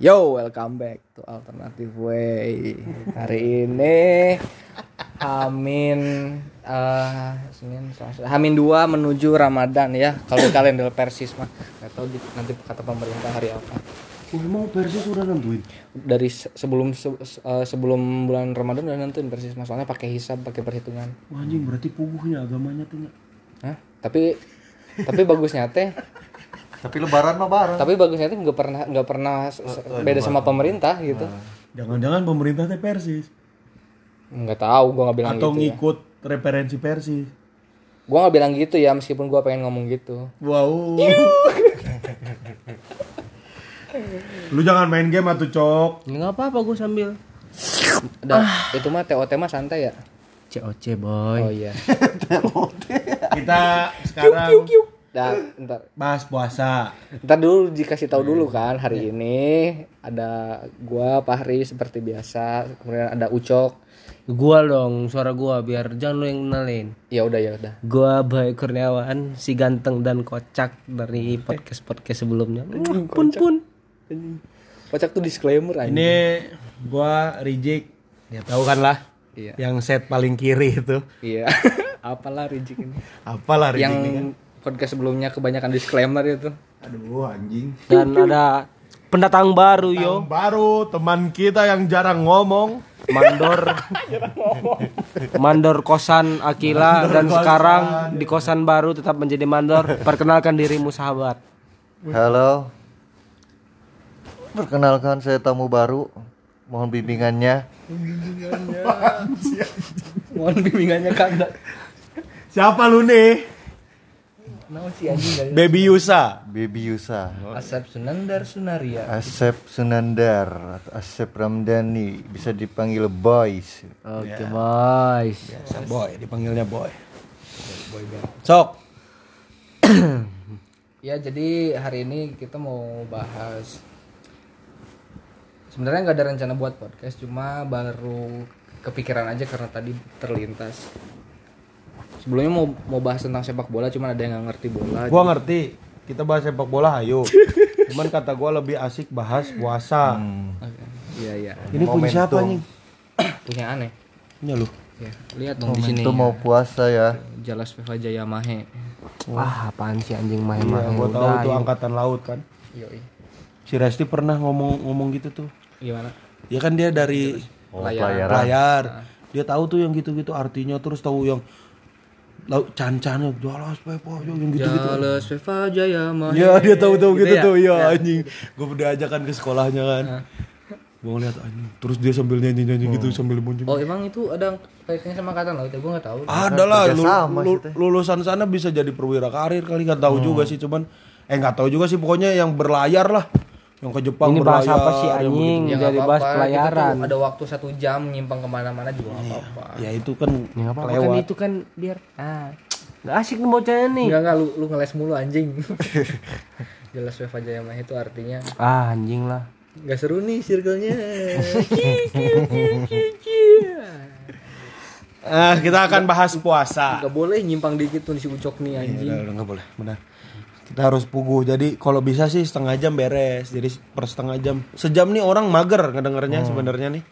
Yo, welcome back to Alternative Way. Hari ini Hamin eh Senin, Selasa, Hamin 2 menuju Ramadan ya. Kalau di kalender Persis mah nggak tahu di- nanti kata pemerintah hari apa. Oh, emang Persis udah nentuin? Dari se- sebelum se- se- eh, sebelum bulan Ramadan udah nentuin Persis mah soalnya pakai hisab, pakai perhitungan. Wah, anjing berarti puguhnya agamanya tuh? Hah? Tapi tapi bagusnya teh Tapi lebaran mah bareng. tapi bagusnya teh nggak pernah nggak pernah se- beda sama pemerintah gitu. Jangan-jangan pemerintah teh Persis Nggak tahu, gua nggak bilang atau gitu. ya. ngikut referensi Persis. Gua nggak bilang gitu ya meskipun gua pengen ngomong gitu. Wow. Lu jangan main game atuh, Cok. Nggak apa-apa gue sambil Dan itu mah TOT mah santai ya. COC boy. Oh iya. Kita sekarang Dan ntar bahas puasa. ntar dulu dikasih tahu dulu kan hari ini ada gua Fahri seperti biasa, kemudian ada Ucok. Gua dong suara gua biar jangan lu yang kenalin. Ya udah ya udah. Gua Bayu Kurniawan, si ganteng dan kocak dari podcast podcast sebelumnya. Pun pun. Kocak tuh disclaimer aja. Ini gua reject. Ya tahu kan lah. Iya. Yang set paling kiri itu. Iya. Apalah Rijik ini. Apalah reject Yang ini kan? Podcast sebelumnya kebanyakan disclaimer itu. Aduh anjing. Dan ada pendatang baru yo, Yang baru teman kita yang jarang ngomong. mandor. mandor kosan Akila dan sekarang di kosan baru tetap menjadi mandor. Perkenalkan dirimu sahabat. Halo. Perkenalkan saya tamu baru. Mohon bimbingannya. Mohon bimbingannya kanda. Siapa lu nih? Si anjing dari Baby Yusa. Baby Yusa. Asep Sunandar Sunaria. Asep Sunandar. atau Asep Ramdhani. Bisa dipanggil Boys. Oke boys. Boy, dipanggilnya Boy. Sok. Ya jadi hari ini kita mau bahas sebenarnya nggak ada rencana buat podcast cuma baru kepikiran aja karena tadi terlintas sebelumnya mau mau bahas tentang sepak bola cuma ada yang nggak ngerti bola Gua ngerti. Kita bahas sepak bola ayo. Cuman kata gua lebih asik bahas puasa. Oke. iya iya Ini punya siapa nih? punya aneh Punya lu. ya lihat dong di sini Itu mau puasa ya. Jalas Viva Jaya Mahe Wah, apaan sih anjing main Iya, main gua tahu udah. itu yuk. angkatan laut kan. Yoi. Si Resti pernah ngomong ngomong gitu tuh. gimana Ya kan dia dari Oh, pelayaran. layar. Dia tahu tuh yang gitu-gitu artinya terus tahu yang laut can-cannya jalas pepo yang gitu-gitu. Jalas Viva Jaya Mahe Ya dia tahu-tahu gitu, ya? tuh ya anjing. Gue udah ajakan ke sekolahnya kan. Gue ngeliat anjing. Terus dia sambil nyanyi-nyanyi gitu sambil muncul. oh emang itu ada kaitannya sama angkatan laut ya gue nggak tahu Ada lah lu- kerjasama lu- lulusan sana bisa jadi perwira karir kali nggak tahu juga sih cuman eh nggak tahu juga sih pokoknya yang berlayar lah yang ke Jepang Ini bahas berlayar apa sih yang anjing? Ya, Jadi nggak bahas apa-apa. pelayaran. Ada waktu satu jam nyimpang ke mana-mana juga nggak apa-apa. begitu. ya itu kan Ya nggak apa-apa lewat kan itu kan biar ah nggak asik nih bocahnya nih. Enggak enggak lu lu ngeles mulu anjing. Jelas Weva Jayama itu artinya Ah anjing lah. nggak seru nih circle-nya. ah kita akan bahas puasa Gak boleh nyimpang dikit tuh si Ucok nih Ya, anjing. udah, udah nggak boleh benar kita harus pugu jadi kalau bisa sih setengah jam beres. Jadi per setengah jam. Sejam nih orang mager ngedengernya sebenarnya nih.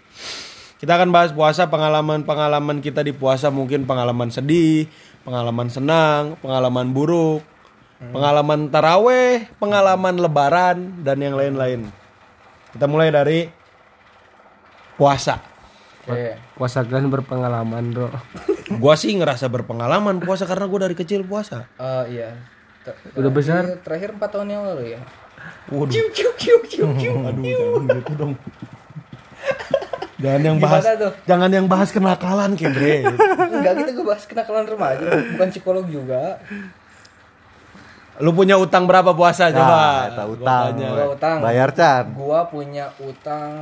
Kita akan bahas puasa pengalaman-pengalaman kita di puasa. Mungkin pengalaman sedih pengalaman senang pengalaman buruk pengalaman taraweh pengalaman lebaran dan yang lain-lain. Kita mulai dari puasa. Oke. Puasa kan berpengalaman bro. gua sih ngerasa berpengalaman puasa karena gua dari kecil puasa. Eh, iya. Ter- Udah besar? terakhir- Terakhir 4 tahun yang lalu ya. Waduh. Kiu kiu kiu kiu kiu. Aduh, jangan gitu dong. Jangan yang bahas tuh? jangan yang bahas kenakalan, Kebre. Enggak kita gue bahas kenakalan remaja, bukan psikolog juga. Lu punya utang berapa puasa Nah, coba? eta utang. Gua utang. Bayar Chan. Gua punya utang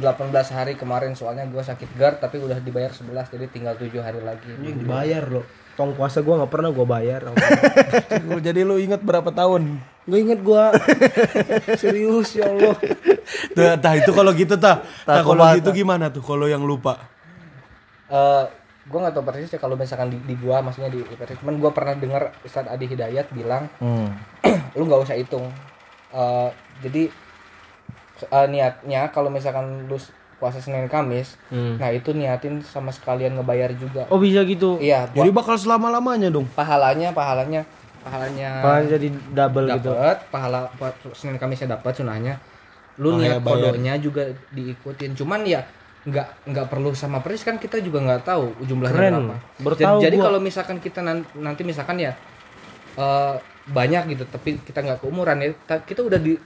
18 hari kemarin soalnya gua sakit GERD tapi udah dibayar 11 jadi tinggal 7 hari lagi. Anjing dibayar loh. Tong puasa gua nggak pernah gua bayar. Jadi lu inget berapa tahun? Gak inget gua. Serius ya Allah. Tuh, tah itu kalau gitu tah. Tah kalau gitu tah? gimana tuh kalau yang lupa? Eh gua nggak tahu persis ya kalau misalkan di, di gua maksudnya di persis cuman gua pernah dengar Ustadz Adi Hidayat bilang Hmm. lu nggak usah hitung Eh, jadi eh, niatnya kalau misalkan lu puasa Senin Kamis, Hmm. nah itu niatin sama sekalian ngebayar juga. Oh bisa gitu. Iya, Jadi bakal selama-lamanya dong. pahalanya pahalanya pahalanya Malah jadi double gitu. dapat pahala pa- Senin Kamisnya dapat sunahnya lu Oh, niat ya, kodonya juga diikutin cuman ya nggak nggak perlu sama persis kan kita juga nggak tahu jumlahnya Keren. berapa Baru jadi, gua. kalau misalkan kita nan- nanti misalkan ya eh, banyak gitu tapi kita nggak keumuran ya ta- kita udah di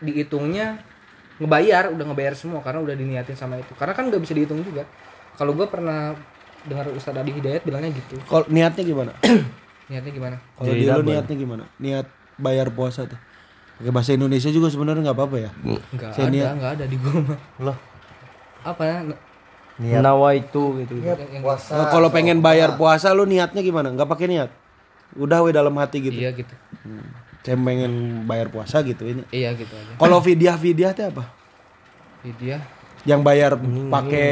dihitungnya ngebayar udah ngebayar semua karena udah diniatin sama itu karena kan nggak bisa dihitung juga kalau gua pernah dengar Ustadz Adi Hidayat bilangnya gitu Kalau niatnya gimana? niatnya gimana Kalau dia lu niatnya gimana? Niat bayar puasa tuh. Pakai bahasa Indonesia juga sebenarnya nggak apa-apa ya. nggak Saya ada niat- nggak ada di gua mah Loh, apa ya niat Nawa itu gitu. niat yang- puasa. Nah, kalau pengen bayar puasa lu niatnya gimana? Nggak pakai niat. Udah we dalam hati gitu. iya gitu Saya pengen bayar puasa gitu ini. iya gitu aja Kalau vidyah vidyah teh apa? Vidya Yang bayar pakai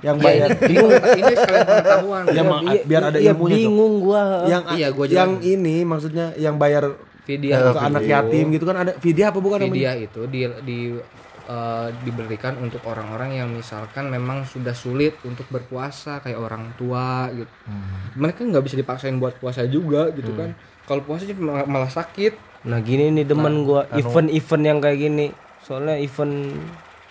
yang ya, bayar ini, ini, ini sekalian pengetahuan yang ma- biar ada Iya ilmunya tuh. bingung gua. Yang Iya, gua juga. yang ini maksudnya yang bayar Vidya ke anak yatim gitu kan ada vidyah apa bukan namanya? Vidya itu di di eh, diberikan untuk orang-orang yang misalkan memang sudah sulit untuk berpuasa kayak orang tua gitu mereka nggak bisa dipaksain buat puasa juga gitu kan kalau puasa sih malah, malah sakit Nah gini nih demen gua event-event yang kayak gini. Soalnya event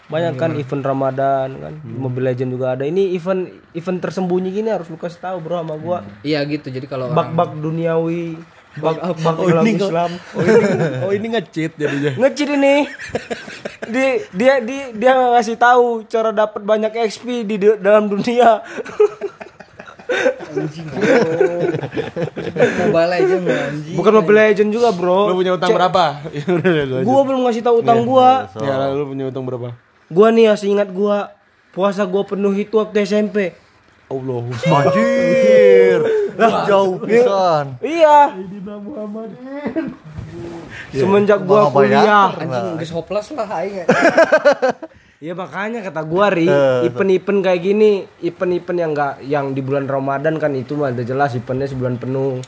banyak kan event Ramadan kan, Mobile Legend juga ada. Ini event event tersembunyi gini harus lu kasih tahu bro sama gua. iya gitu jadi kalau orang Bak-bak duniawi, bak-bak Oh, dalam ini Islam. Oh ini, oh ini nge-cheat jadinya. Ngecit ini. dia dia dia dia ngasih tahu cara dapat banyak XP di di- dalam dunia. mobile aja anjing Bukan Mobile Legend juga, Bro. Lu punya utang berapa? Ya. Gua belum ngasih tahu utang gua. Ya, lu punya utang berapa? Gua nih ya seingat gua puasa gua penuh itu waktu SMP. Allah. Anjir. Jauh pisan. Iya. Semenjak gua kuliah. anjing geus hopeless lah aing Ya makanya kata gua Ri, event-event kayak gini, event-event yang enggak yang di bulan Ramadan kan itu mah udah jelas eventnya sebulan penuh.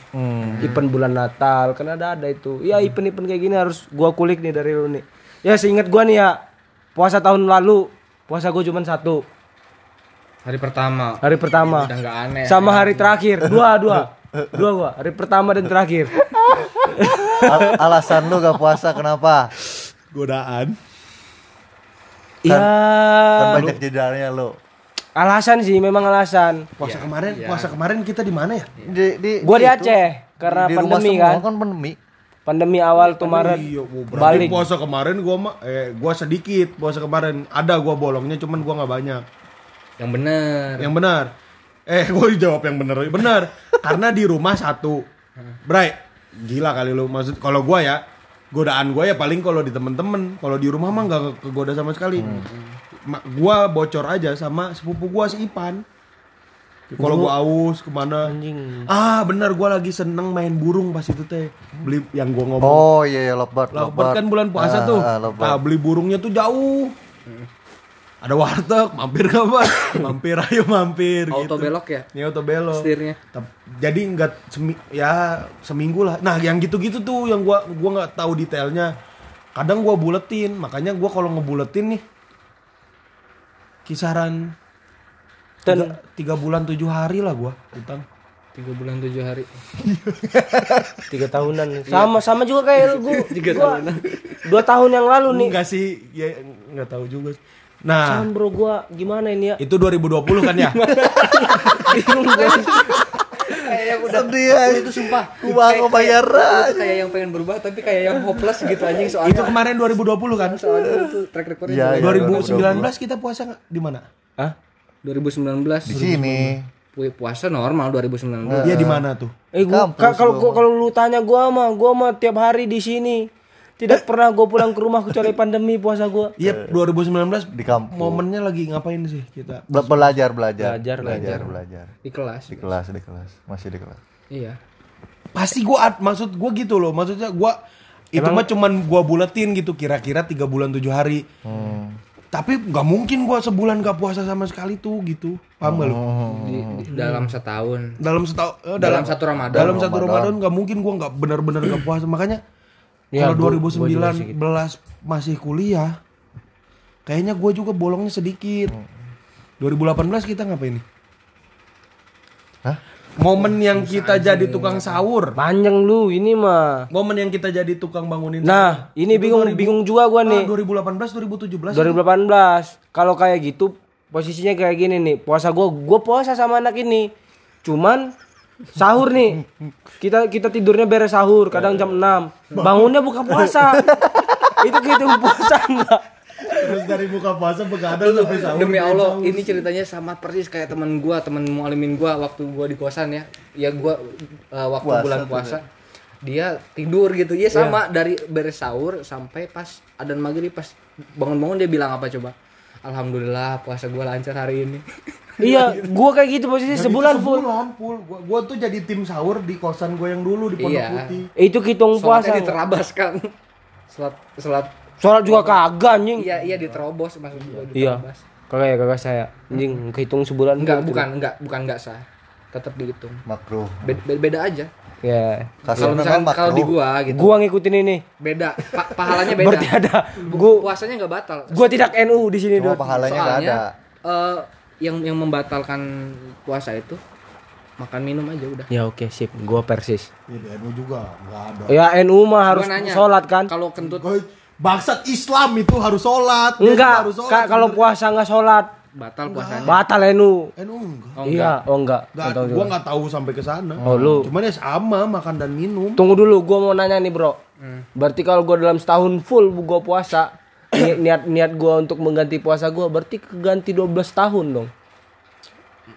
Event bulan Natal kan ada ada itu. Ya event-event kayak gini harus gua kulik nih dari lu nih. Ya seingat gua nih ya, puasa tahun lalu puasa gua cuma satu hari pertama hari pertama. udah aneh Sama hari terakhir, dua dua. Dua gua, hari pertama dan terakhir. Al- alasan lu gak puasa kenapa? Godaan. Ya, Kan banyak jedarnya lu. alasan sih memang alasan. Puasa kemarin, puasa kemarin kita di mana ya? Di, di, Gua di itu, Aceh karena di rumah pandemi semua kan. kan pandemi. Pandemi awal tuh Maret Iya, balik. puasa kemarin gua mah eh gua sedikit puasa kemarin. Ada gua bolongnya cuman gua nggak banyak. yang bener Yang benar. Eh, gua jawab yang benar. Benar. Karena di rumah satu. Bray, gila kali lu. Maksud kalau gua ya, godaan gua ya paling kalau di temen-temen. Kalau di rumah mah nggak kegoda sama sekali. Ma- Gua bocor aja sama sepupu gua si Ipan. Kalau gua aus ke mana? Anjing. Ah, benar gua lagi seneng main burung pas itu teh. Beli yang gua ngomong. Oh iya iya lovebird. Lovebird kan bulan puasa Ah, tuh. ah. Nah, beli burungnya tuh jauh. Ada warteg, mampir gak pak? mampir ayo mampir auto gitu. belok ya Ini auto belok. setirnya Jadi nggak semi, ya seminggu lah. Nah yang gitu-gitu tuh yang gua gua nggak tahu detailnya. Kadang gua buletin, makanya gua kalau ngebuletin nih kisaran Dan tiga, tiga bulan tujuh hari lah gua utang. tiga bulan tujuh hari tiga tahunan. Sama sama juga kayak lu gua. Tiga gua tahunan. Dua tahun yang lalu nih. Enggak sih, ya nggak tahu juga. Nah, Sam bro gua gimana ini ya? itu 2020 kan ya? Bingung gua. kayak yang udah Sedih ya. itu sumpah Gua Kayak- kebayar kayak- yang pengen berubah tapi kayak yang hopeless gitu anjing soalnya itu kemarin 2020 kan? soalnya itu track recordnya Iya, iya. 2019 kita puasa nggak? di mana? Hah? 2019 Di sini. Pu- puasa normal 2019 Iya di mana tuh? Eh gua kalau kalau lu tanya gua mah, gua mah tiap hari di sini. Tidak pernah gua pulang ke rumah kecuali pandemi puasa gua. Iya 2019 Di kampus. momennya lagi ngapain sih kita? Be- belajar belajar. Belajar, belajar belajar. di kelas Di kelas di kelas masih di kelas. iya Pasti gua ad- maksud gua gitu loh, maksudnya gua itu mah cuman gua buletin gitu kira-kira tiga bulan tujuh hari. Hmm. Tapi nggak mungkin gua sebulan gak puasa sama sekali tuh gitu. Paham gak lu? di, di- dalam setahun Dalam setahun eh, dalam satu Ramadan dalam satu Ramadan nggak mungkin gua nggak benar-benar nggak puasa. Makanya Ya, kalau gua- gua juga 2019 masih kuliah kayaknya gue juga bolongnya sedikit 2018 kita ngapain nih Hah? momen yang kita jadi tukang sahur Panjang lu ini mah. momen yang kita jadi tukang bangunin Nah, ini bingung bingung juga gua sahur. nih. Ah, 2018 2017 2018. Kalau kayak gitu posisinya kayak gini nih. Puasa gua gua puasa sama anak ini. Cuman sahur nih. Kita kita tidurnya beres sahur, kadang jam 6. Bangunnya buka puasa. Itu kehitung puasa enggak? terus dari buka puasa begadang sampai sahur Demi Allah, ini ceritanya sama persis kayak teman gua, teman mualimin gua waktu gua di kosan ya. Ya gua uh, waktu Puasa bulan tuh puasa dia tidur gitu. Ya sama dari beres sahur sampai pas adzan maghrib pas bangun-bangun dia bilang apa coba? Alhamdulillah puasa gua lancar hari ini. Iya, gua kayak gitu posisi sebulan full. sebulan full gua, gua tuh jadi tim sahur di kosan gue yang dulu di Pondok Iya. Putih Itu hitung puasa. Diterabas kan. Sholat sholat Sholat juga kagak anjing. iya iya diterobos maksud gua Iya. Kagak ya kagak saya. Anjing kehitung sebulan Enggak, full. bukan, enggak, bukan enggak sah. Tetap dihitung. makruh Beda, beda aja. Ya. kasar Kalau memang misalkan kalau di gua gitu. Gua ngikutin ini. beda pa- pahalanya beda Berarti ada. Gua puasanya nggak batal gua tidak NU di sini, cuma Dot. pahalanya nggak soalnya ada eh, yang yang membatalkan puasa itu makan minum aja udah Ya oke, sip. Gua persis. ya di NU juga nggak ada Ya NU mah harus Gua nanya, sholat kan? kalau kentut Gua- bangsat Islam itu harus sholat Enggak, harus sholat Kak, kalau puasa enggak sholat, batal puasanya batal NU. NU enggak oh, iya, oh enggak. Nggak, Nggak tahu gua juga. nggak tahu sampai ke sana Oh, lu. cuman ya sama makan dan minum Tunggu dulu, gua mau nanya nih, Bro. Hmm. Berarti kalau gua dalam setahun full gua puasa, ni- niat niat gua untuk mengganti puasa gua berarti keganti 12 tahun dong.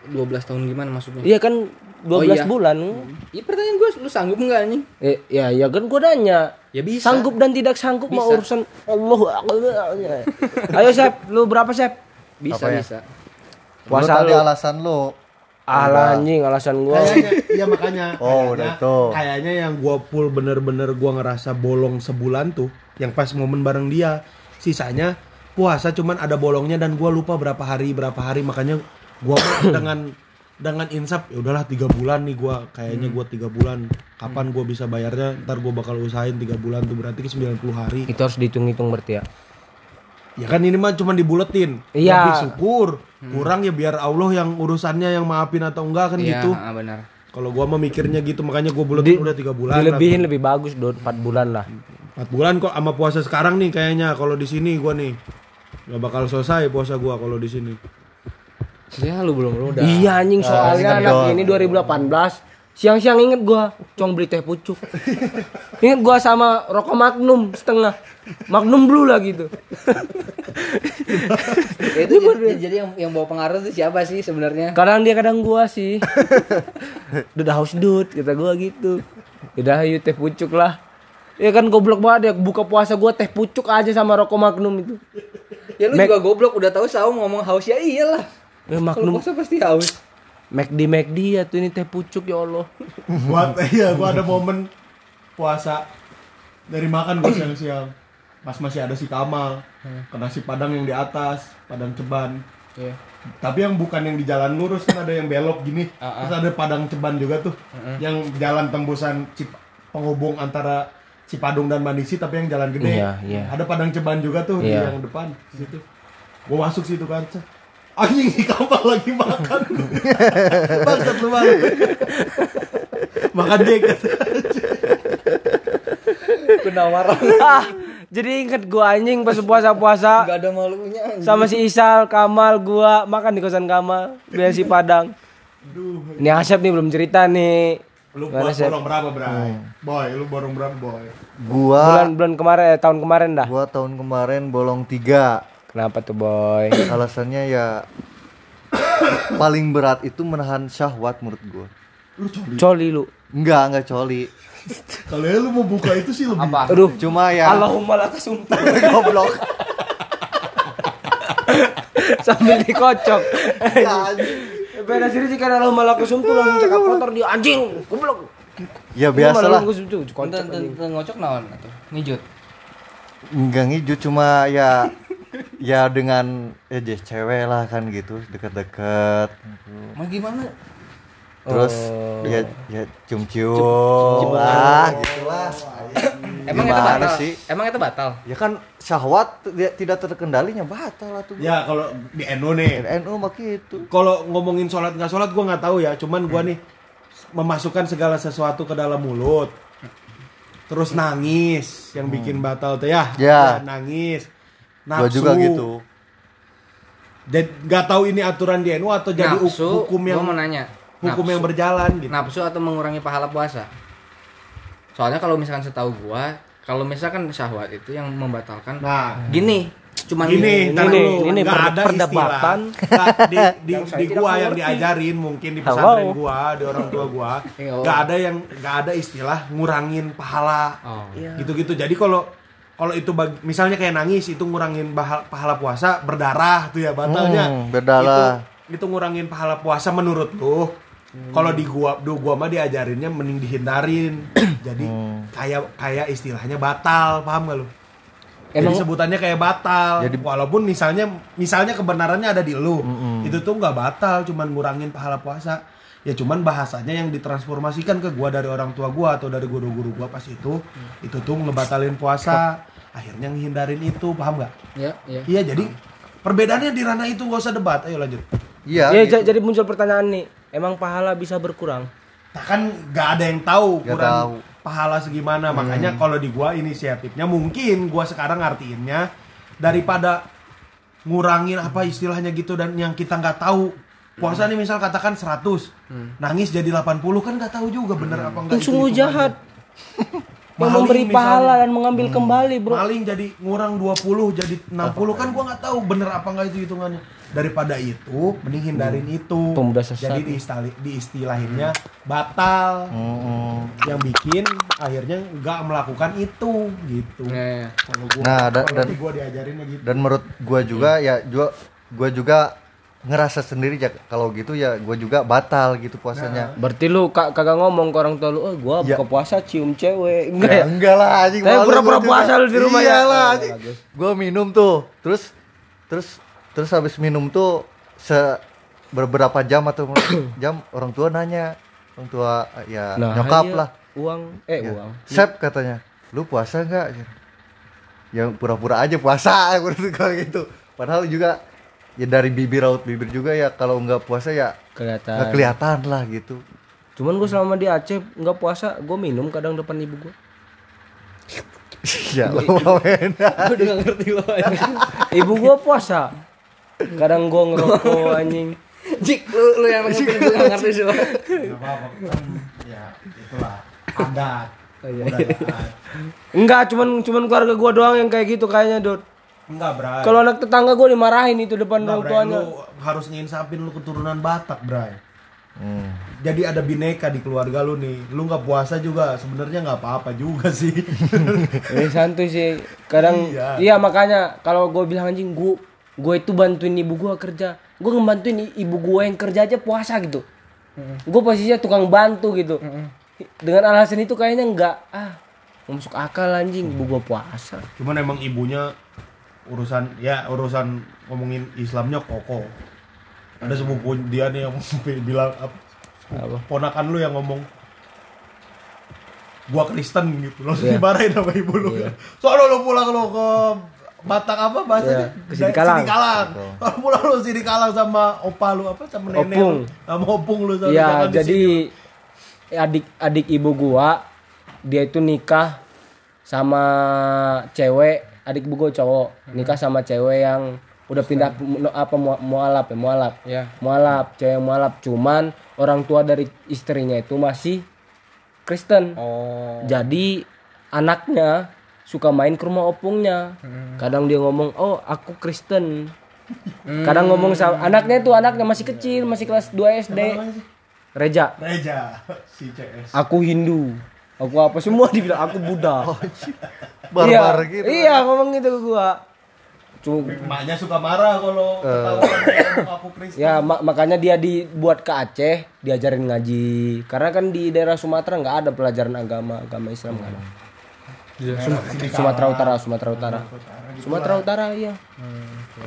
12 tahun gimana maksudnya Iya kan 12 Oh, iya. bulan. Iya pertanyaan gue lu sanggup nggak anjing Eh, ya ya kan gua nanya. ya bisa Sanggup dan tidak sanggup mah Bisa. urusan Allah. Ayo, Sep, lu berapa, Sep? bisa Apa ya? bisa puasa tadi lu. alasan lu Alah anjing alasan gua. kayaknya iya makanya Oh, kayaknya- udah itu. kayaknya yang gua full bener-bener gua ngerasa bolong sebulan tuh yang pas momen bareng dia sisanya puasa cuman ada bolongnya dan gua lupa berapa hari berapa hari makanya mah dengan dengan insaf ya udahlah tiga bulan nih gua kayaknya gua tiga bulan kapan gua bisa bayarnya ntar gua bakal usahain tiga bulan tuh berarti ke 90 hari Itu harus dihitung-hitung berarti ya. ya kan ini mah cuma dibuletin Iya. lebih syukur kurang ya biar Allah yang urusannya yang maafin atau enggak kan iya gitu ah, benar kalau gua mah mikirnya gitu makanya gua buletin udah tiga bulan lah. Dilebihin lebih bagus, Dot. 4 bulan lah. Empat bulan kok sama puasa sekarang nih kayaknya kalau di sini gua nih nggak bakal selesai puasa gua kalau di sini. ya lu belum lu udah Iya anjing soalnya ingat anak dong. ini 2018 siang-siang inget gua cong beli teh pucuk. inget gua sama rokok Magnum setengah. Magnum blue lah gitu. Ya, itu jadi, jadi yang yang bawa pengaruh tuh siapa sih sebenarnya Kadang dia kadang gua sih. Udah haus dud kata gua gitu. Udah ayo teh pucuk lah. Ya kan goblok banget ya buka puasa gua teh pucuk aja sama rokok Magnum itu. ya lu Mac- juga goblok udah tahu saung ngomong haus ya iyalah Ya kalau Magnum puasa pasti haus McD McD ya tuh ini teh pucuk ya Allah. Buat iya gua ada momen puasa dari makan gua siang-siang. Pas masih ada si Kamal, ke nasi padang yang di atas, padang ceban. Iya. Tapi yang bukan yang di jalan lurus kan ada yang belok gini. Terus ada padang ceban juga tuh. Yang jalan tembusan Cip penghubung antara Cipadung dan Mandisi tapi yang jalan gede. Iya, iya. Ada padang ceban juga tuh Iya. di yang depan di situ. Gua masuk situ kan. Anjing si Kamal lagi makan. Bangsat lu malu. makan jaket. penawaran ah, jadi inget gua anjing pas puasa-puasa nggak ada malunya anjing. sama si Isal, Kamal, gua makan di kosan Kamal, biar si Padang. Ini Asep nih belum cerita nih. Lu Gimana, borong berapa, Bray? Boy, lu borong berapa, boy? gua Bulan-bulan kemarin, eh, tahun kemarin dah. gua tahun kemarin bolong tiga Kenapa tuh boy? alasannya ya paling berat itu menahan syahwat menurut gua Lu coli. Coli lu. enggak enggak coli Kalau ya lu mau buka itu sih lebih apa Aduh. cuma ya Allahumma laka sumpah goblok sambil dikocok. Ya, Beda sini jika Allahumma laka sumpah langsung cakap kotor dia anjing, goblok. ya enten, anjing. enten ngocok naon atau ngijut enggak ngiju cuma ya ya dengan ya cewek lah kan gitu deket-deket. Mau gimana terus ya ya cium-cium lah gitulah Emang itu batal? sih? Emang itu batal? Ya kan syahwat tidak tidak terkendalinya batal lah tuh. Ya kalau di NU nih, NU mah gitu. kalau ngomongin sholat nggak sholat gue nggak tahu ya cuman gue nih memasukkan segala sesuatu ke dalam mulut terus nangis yang bikin batal tuh ya, Ya. nangis Gua nafsu juga gitu. dan nggak tahu ini aturan di NU atau jadi nafsu, hukum yang gua mau nanya. Hukum nafsu, yang berjalan gitu nafsu atau mengurangi pahala puasa? Soalnya kalau misalkan setahu gua, kalau misalkan syahwat itu yang membatalkan nah gini, cuman ini, ini ntar nih, dulu. ini nggak per- ada perdebatan. Nggak, di di, di tidak gua yang diajarin mungkin di pesantren gua di orang tua gua Iya. nggak ada yang nggak ada istilah ngurangin pahala Oh. gitu-gitu jadi kalau kalau itu bag- misalnya kayak nangis itu ngurangin bahal- pahala puasa berdarah tuh ya batalnya Hmm, berdarah. itu, itu ngurangin pahala puasa menurut lu kalau di gua du gua mah diajarinnya mending dihindarin. Jadi kayak kayak istilahnya batal paham gak lu? Jadi Emang- sebutannya kayak batal. Jadi- walaupun misalnya misalnya kebenarannya ada di lu itu tuh nggak batal cuman ngurangin pahala puasa. Ya cuman bahasanya yang ditransformasikan ke gua dari orang tua gua atau dari guru-guru gua pas itu itu tuh ngebatalin puasa. Akhirnya ngehindarin itu paham nggak? Ya, ya. iya jadi perbedaannya di ranah itu nggak usah debat. Ayo lanjut. Iya. Ya, gitu. jadi muncul pertanyaan nih, emang pahala bisa berkurang? nah kan nggak ada yang tahu Nggak kurang tahu. pahala segimana makanya kalau di gua inisiatifnya mungkin gua sekarang artiinnya daripada ngurangin apa istilahnya gitu dan yang kita nggak tahu puasa nih misal katakan 100 nangis jadi 80 kan nggak tahu juga bener apa enggak sungguh jahat. Yang memberi misalnya. pahala dan mengambil kembali, bro. maling jadi ngurang 20 jadi 60 kan gua nggak tahu bener apa enggak itu hitungannya daripada itu mending hindarin itu Pemuda sesat. jadi diistali, diistilahinnya batal Mm-mm. yang bikin akhirnya nggak melakukan itu gitu Ya, ya. kalau gua Nah, da- kalau dan- gua diajarinnya gitu Dan menurut gua juga ya gua gua juga ngerasa sendiri ya kalau gitu ya gua juga batal gitu puasanya. Berarti lu kak kagak ngomong ke orang tua lu, "Oh, gua Ya. buka puasa cium cewek." Enggak ya? Ya, enggak lah anjing. Tapi pura-pura juga. puasa lu di rumah ya? Iyalah, Oh, anjing. Gua minum tuh. Terus terus terus habis minum tuh se beberapa jam atau jam orang tua nanya. Orang tua ya nyokap iya, lah. Uang, eh Ya. uang. Sep katanya, "Lu puasa enggak?" Yang pura-pura aja puasa gitu kalau gitu. Padahal juga ya dari bibir raut bibir juga ya kalau nggak puasa ya Kelihatan. nggak kelihatan lah gitu. Cuman gua selama di Aceh nggak puasa, gua minum kadang depan ibu gua. ya lo. Gua udah gak ngerti lo Ibu gua puasa. Kadang gua ngerokok anjing. Jik, lu, lu yang ngerti, gue gak ngerti sih lo nggak apa-apa kan ya itulah adat Oh, iya. budaya. Enggak, cuman cuman keluarga gua doang yang kayak gitu kayaknya, Dot. enggak bray Kalau anak tetangga gua dimarahin itu depan orang tuanya. lu harus nginsapin lu keturunan Batak bray Hmm. jadi ada bineka di keluarga lu nih lu nggak puasa juga sebenarnya nggak apa-apa juga sih Ini santuy sih. Kadang Iya. iya, makanya kalau gue bilang anjing gue gue itu bantuin ibu gue kerja. Gue ngebantuin ibu gue yang kerja aja puasa gitu. Gue posisinya tukang bantu gitu. Dengan alasan itu kayaknya enggak ah nggak masuk akal anjing ibu gue puasa. cuman emang ibunya urusan ya urusan ngomongin Islamnya kokoh ada sepupu dia nih yang bilang apa Apa? ponakan lu yang ngomong gua Kristen gitu langsung Iya. dimarahin sama ibu lu soalnya lu pulang lu ke Batak apa bahasanya? Iya, ke Sidikalang. Sidikalang. Kalau pulang lu Sidikalang sama opa lu apa sama nenek Opung. lu. Sama opung lu sama Iya, jadi sini. adik adik ibu gua dia itu nikah sama cewek, adik ibu gua cowok, nikah sama cewek yang udah pindah apa mu- mualaf ya, mualaf. Ya. Mualaf, cewek mualaf. Cuman orang tua dari istrinya itu masih Kristen. Oh. Jadi anaknya suka main ke rumah opungnya. Kadang dia ngomong, "Oh, aku Kristen." Kadang ngomong sama anaknya tuh anaknya masih kecil, masih kelas 2 SD. Reja, Reja si CS. aku Hindu. Aku apa semua dibilang aku Buddha. Barbar iya, gitu. Iya, ngomong gitu ke gua. Cuma Emaknya suka marah kalau ngomong aku Kristen. Ya ma- makanya dia dibuat ke Aceh, diajarin ngaji. Karena kan di daerah Sumatera nggak ada pelajaran agama agama Islam kan. Sum- Sumatera Utara, Sumatera Utara. Sumatera Utara iya.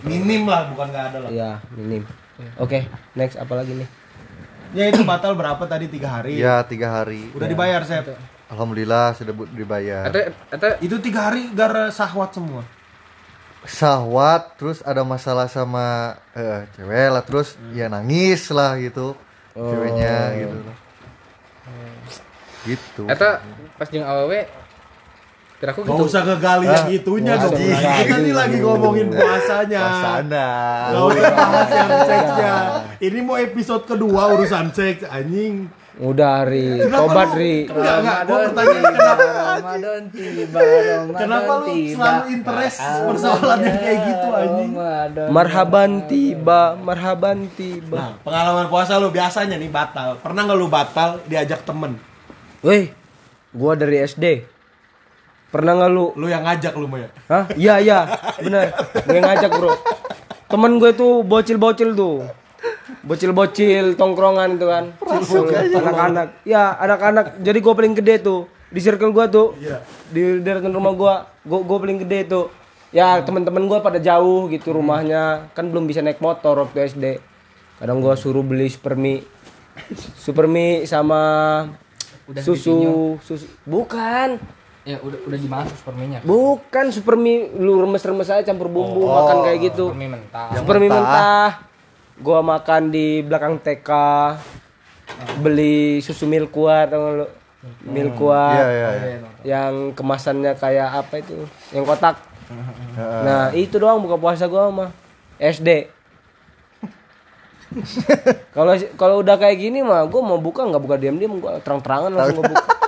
Minim lah, bukan nggak ada lah. Iya, minim. Oke, next apa lagi nih? Ya itu batal berapa tadi tiga hari? Ya tiga hari. Udah dibayar saya. alhamdulillah sudah dibayar. Atau atau Itu tiga hari gara sahwat semua. Sahwat terus ada masalah sama eh, cewek lah terus ya nangis lah gitu. Ceweknya gitu. Gitu. Eta pas jeung awewe kira aku Gak gitu. usah ngegali yang gitunya wah, dong. anjing. Kita nih lagi ngomongin puasanya. Sana. Gak usah bahas yang seksnya. Ini mau episode kedua urusan seks anjing. udah Ri, Kenapa tobat Ri. Enggak, enggak, gua pertanyaan kenapa Ramadan tiba, Ramadan Kenapa lu selalu interest persoalan yang kayak gitu anjing? Marhaban tiba, marhaban tiba. Nah, pengalaman puasa lu biasanya nih batal. Pernah nggak lu batal diajak temen? Weh, gua dari SD. Pernah nggak lu? Lu yang ngajak lu mau ya? Hah? Iya iya, bener. Gue ngajak bro. Temen gue tuh bocil-bocil tuh. Bocil-bocil tongkrongan itu kan. Anak-anak. Ya anak-anak. Jadi gue paling gede tuh. Di circle gue tuh. Di deretan rumah gue. Gue gue paling gede tuh. Ya teman-teman gue pada jauh gitu rumahnya. Kan belum bisa naik motor waktu SD. Kadang gue suruh beli supermi. Supermi sama Udah susu, susu. Bukan. Ya udah udah dimasuk superminya. Bukan supermi lu remes-remes aja campur bumbu makan kayak gitu. Supermi mentah. Supermi mentah. Gua makan di belakang TK. Beli susu milkuat tau lu? Milkuat. Iya iya iya. Yang kemasannya kayak apa itu? Yang kotak. Nah, itu doang buka puasa gua mah. SD. Kalau kalau udah kayak gini mah gua mau buka nggak buka diam-diam gua terang-terangan langsung gua buka.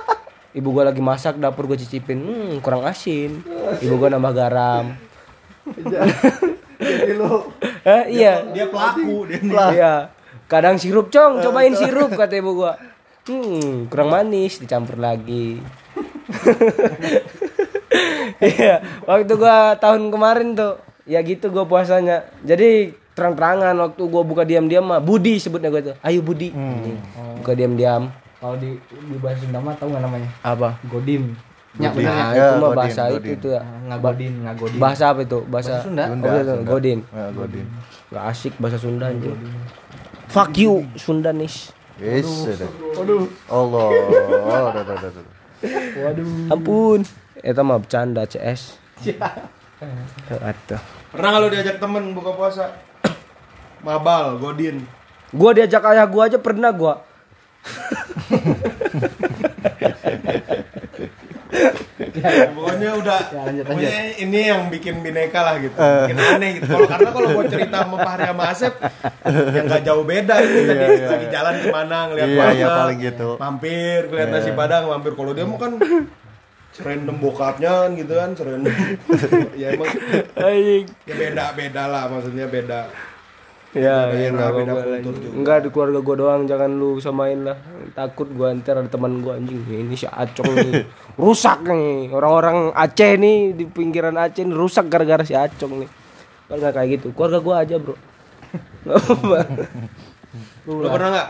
Ibu gua lagi masak dapur gua cicipin, hmm kurang asin. Ibu gua nambah garam. Jadi lu Eh, iya. Dia pelaku, dia Iya. Kadang sirup, Cong, cobain sirup kata ibu gua. Hmm, kurang manis, dicampur lagi. Iya, waktu gua tahun kemarin tuh, ya gitu gua puasanya. Jadi terang-terangan waktu gua buka diam-diam mah Budi sebutnya gua tuh. Ayo Budi. Anjing. Buka diam-diam. Kalau di di bahasa Sunda mah tahu nggak namanya? Apa? Godin. Ya Godin. benar. Nah, Ya, itu mah Godin, bahasa Godin. itu tuh ya. Ngagodin, ngagodin. Bahasa apa itu? Bahasa, Bahasa Sunda. Oh, Sunda, betul, Sunda. Godin. Ya, Godin. Gak asik bahasa Sunda anjing. Fuck you Sundanis. Yes, sudah. Allah. Oh, dah, dah, dah, dah. Ampun. Eta mah bercanda CS. Atuh. Pernah lu diajak temen buka puasa? Mabal, Godin. Gua diajak ayah gua aja pernah gua. Pokoknya udah pokoknya ini yang bikin bineka lah gitu. Bikin aneh gitu. Kalau karena kalau gua cerita sama Fahri sama Asep yang nggak jauh beda ini tadi lagi jalan ke mana ngeliat Iya, warna. iya, paling gitu. Mampir, ngeliat nasi padang, mampir. Kalau dia mah kan serendam bokapnya kan gitu kan, serendam. ya emang ya beda-beda lah maksudnya beda. Ya, ya era, enggak beda kultur juga. Enggak di keluarga gua doang, jangan lu samain lah. Takut gua ntar ada teman gua anjing. Ini si Acong nih. Rusak nih. Orang-orang Aceh nih di pinggiran Aceh nih rusak gara-gara si Acong nih. Kan enggak kayak gitu. Keluarga gua aja, Bro. Lu pernah nggak?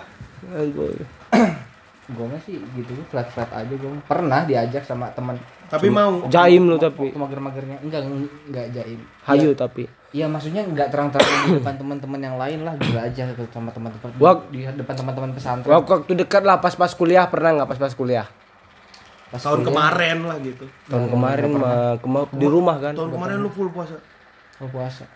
Gua- Gue mah sih gitu flat flat aja gue pernah diajak sama teman Tapi mau. Jaim lu tapi. mager-magernya enggak enggak jaim Hayu tapi. Iya maksudnya enggak terang-terangan di depan teman-teman yang lain lah gila aja gitu sama teman-teman di depan teman-teman pesantren Waktu waktu dekat lah pas-pas kuliah pernah nggak pas-pas kuliah? Pas Tahun kuliah, kemarin lah gitu. Tahun kemarin mah kema- di rumah kan. Tahun kemarin lu full puasa. mau puasa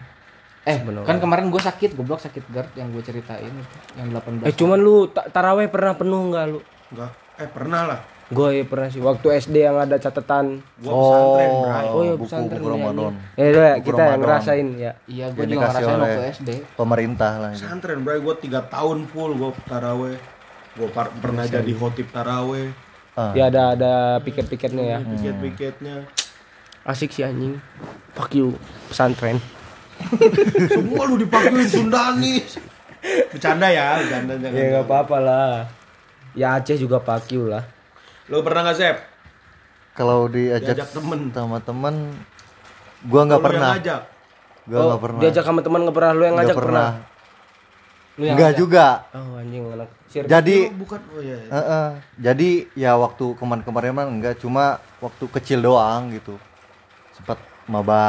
eh kan kemarin gue sakit goblok sakit GERD yang gue ceritain yang 18 Eh cuman lu ta- taraweh pernah penuh nggak lu? Enggak. Eh pernah lah. Gue ya pernah sih. Waktu SD yang ada catatan. Gua pesantren, Oh, Bray. Oh iya buku, pesantren buku ya, Ramadan. Ya ya, Buku kita yang ngerasain ya. iya gue juga ngerasain waktu SD pemerintah lah ini. Pesantren, bray. Gue tiga tahun full gue taraweh. Gue pernah jadi khotib taraweh. Ah. Ya ada ada piket-piketnya ya. Piket-piketnya. Asik sih anjing. Fuck you pesantren. Semua lu dipakuin Sundanis. Bercanda ya, bercanda jangan. Ya nggak apa-apa lah. Ya Aceh juga fuck you lah. Lu pernah gak Sep? Kalau diajak Diajak temen. sama temen, gua nggak pernah. ngajak. Gua nggak pernah. Oh, Diajak sama teman nggak pernah lu yang Nggak ngajak pernah. lu yang Enggak juga. Oh anjing anak sir. Jadi bukan oh iya. iya. eh, eh, jadi ya waktu kemarin-kemarin mah enggak cuma waktu kecil doang gitu. Sempat maba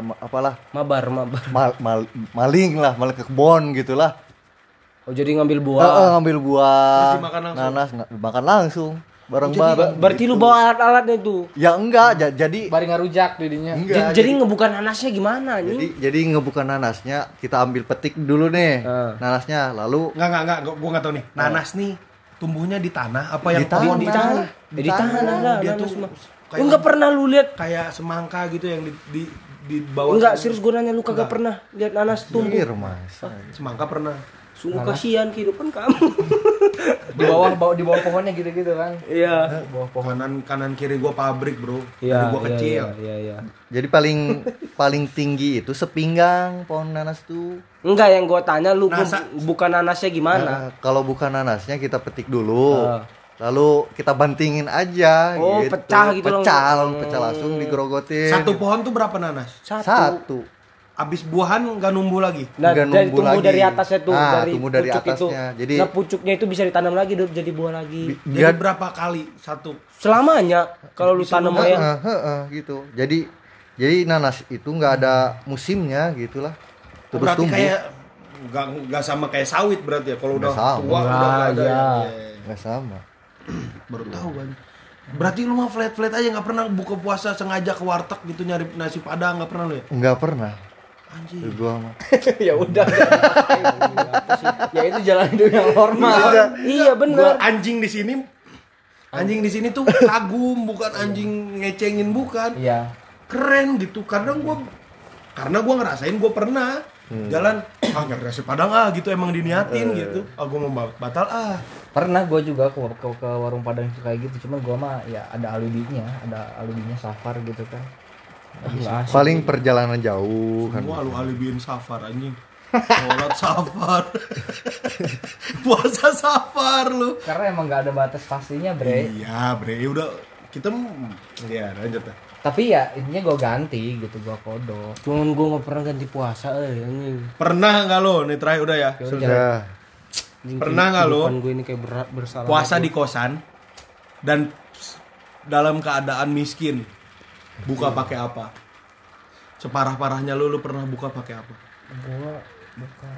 ma- apalah Mabar, mabar. mal- mal- maling lah, maling ke kebon gitulah. Oh jadi ngambil buah. eh, ngambil buah, nanas nggak makan langsung. Bareng-bareng. Berarti lu gitu. bawa alat-alatnya itu. Ya enggak, ja- jadi Bari ngarujak didinya. enggak. Jadi, jadi ngebuka nanasnya gimana jadi, nih? jadi ngebuka nanasnya, kita ambil petik dulu nih. Ah. Nanasnya, lalu Enggak enggak enggak, gua enggak tahu nih. Nanas nih tumbuhnya di tanah apa yang Di tanah. pohon Di tanah. Di Di tanah tanah. ada Dia nanas tuh mah. kayak- Lu nggak pernah lu lihat? kayak semangka gitu yang di di, di bawah Enggak, serius gue nanya lu kagak pernah lihat nanas tumbuh. pinggir mas. semangka pernah. Sungguh kasihan kehidupan kamu. Di bawah bawah di bawah pohonnya gitu-gitu kan. Iya. Di bawah pohon. Kanan kanan kiri gua pabrik, Bro. Iya, Dari gua iya, kecil. Iya, iya. Jadi paling paling tinggi itu sepinggang pohon nanas tuh. Enggak yang gua tanya lu Nasa- bukan nanasnya gimana? Nah, kalau bukan nanasnya kita petik dulu. Ah. Lalu kita bantingin aja Oh, gitu. pecah gitu Pecah, langsung. langsung pecah langsung digerogotin. Satu pohon tuh berapa nanas? Satu. Satu. Abis buahan nggak numbuh lagi. Nah, Nggak dari numbuh tumbuh lagi. dari atasnya tuh, Ah, dari tumbuh dari pucuk itu. atasnya. Jadi- nah, pucuknya itu bisa ditanam lagi Dut, jadi buah lagi. Bi- Jadi berapa kali satu? Selamanya kalau lu tanam Heeh, ya. heeh, gitu. Jadi jadi nanas itu nggak ada musimnya gitulah. Terus berarti tumbuh. kayak nggak nggak sama kayak sawit berarti ya kalau udah sama. tua udah Nggak, ada. iya. ya. Nggak sama. Baru tahu kan. Berarti lu mah flat flat aja nggak pernah buka puasa sengaja ke warteg gitu nyari nasi padang nggak pernah lu ya? Nggak pernah. Anjing. Gua mah. ya udah. ya itu jalan hidup yang normal. Iya Gua bener. anjing di sini anjing di sini tuh kagum bukan anjing ngecengin bukan Iya. keren gitu karena gua karena gua ngerasain gua pernah jalan ah nyari nasi padang ah gitu emang diniatin gitu ah gua mau ba- batal ah Pernah gue juga ke, ke, ke warung Padang kayak gitu, cuman gue mah ya ada alibinya, ada alibinya safar gitu kan. Paling perjalanan jauh kan. semua lu alibiin safar anjing sholat safar puasa safar lu Karena emang gak ada batas pastinya, Bre. iya bre ya udah kita ya lanjut dah Tapi ya intinya gue ganti gitu, gue kodok. Cuman gua nggak pernah ganti puasa eh anjing. pernah nggak lo nih terakhir udah ya Sudah. Anjing, Pernah nggak lu? kehidupan gue ini kayak berat bersalah. puasa di kosan dan dalam keadaan miskin buka pakai apa separah parahnya lu lu pernah buka pakai apa Gue buka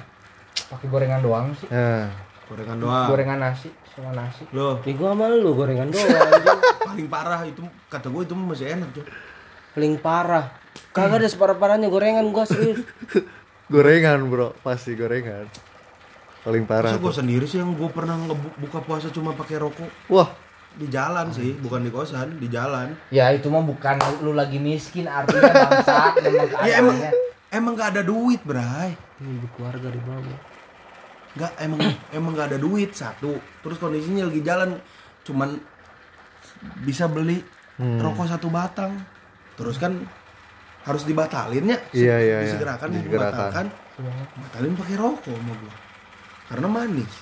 pakai gorengan doang sih. Nah, gorengan doang Gorengan nasi sama nasi. lo Nih gua sama lu gorengan doang anjing. paling parah itu kata gue itu masih enak tuh Paling parah. Kagak ada separah-parahnya gorengan gua serius. gorengan, Bro. Pasti gorengan. Paling parah. Masa gue sendiri sih yang gue pernah ngebuka puasa cuma pakai rokok Wah, di jalan sih bukan di kosan di jalan Ya itu mah bukan lu lagi miskin artinya bangsa memang ya emang emang nggak ada duit bray Ini keluarga di bawah. nggak emang emang nggak ada duit satu terus kondisinya lagi jalan cuman bisa beli Hmm. rokok satu batang terus kan harus dibatalin ya Iya, iya, iya. disegerakan Disegerakan. dibatalkan batalin pakai rokok sama gua karena manis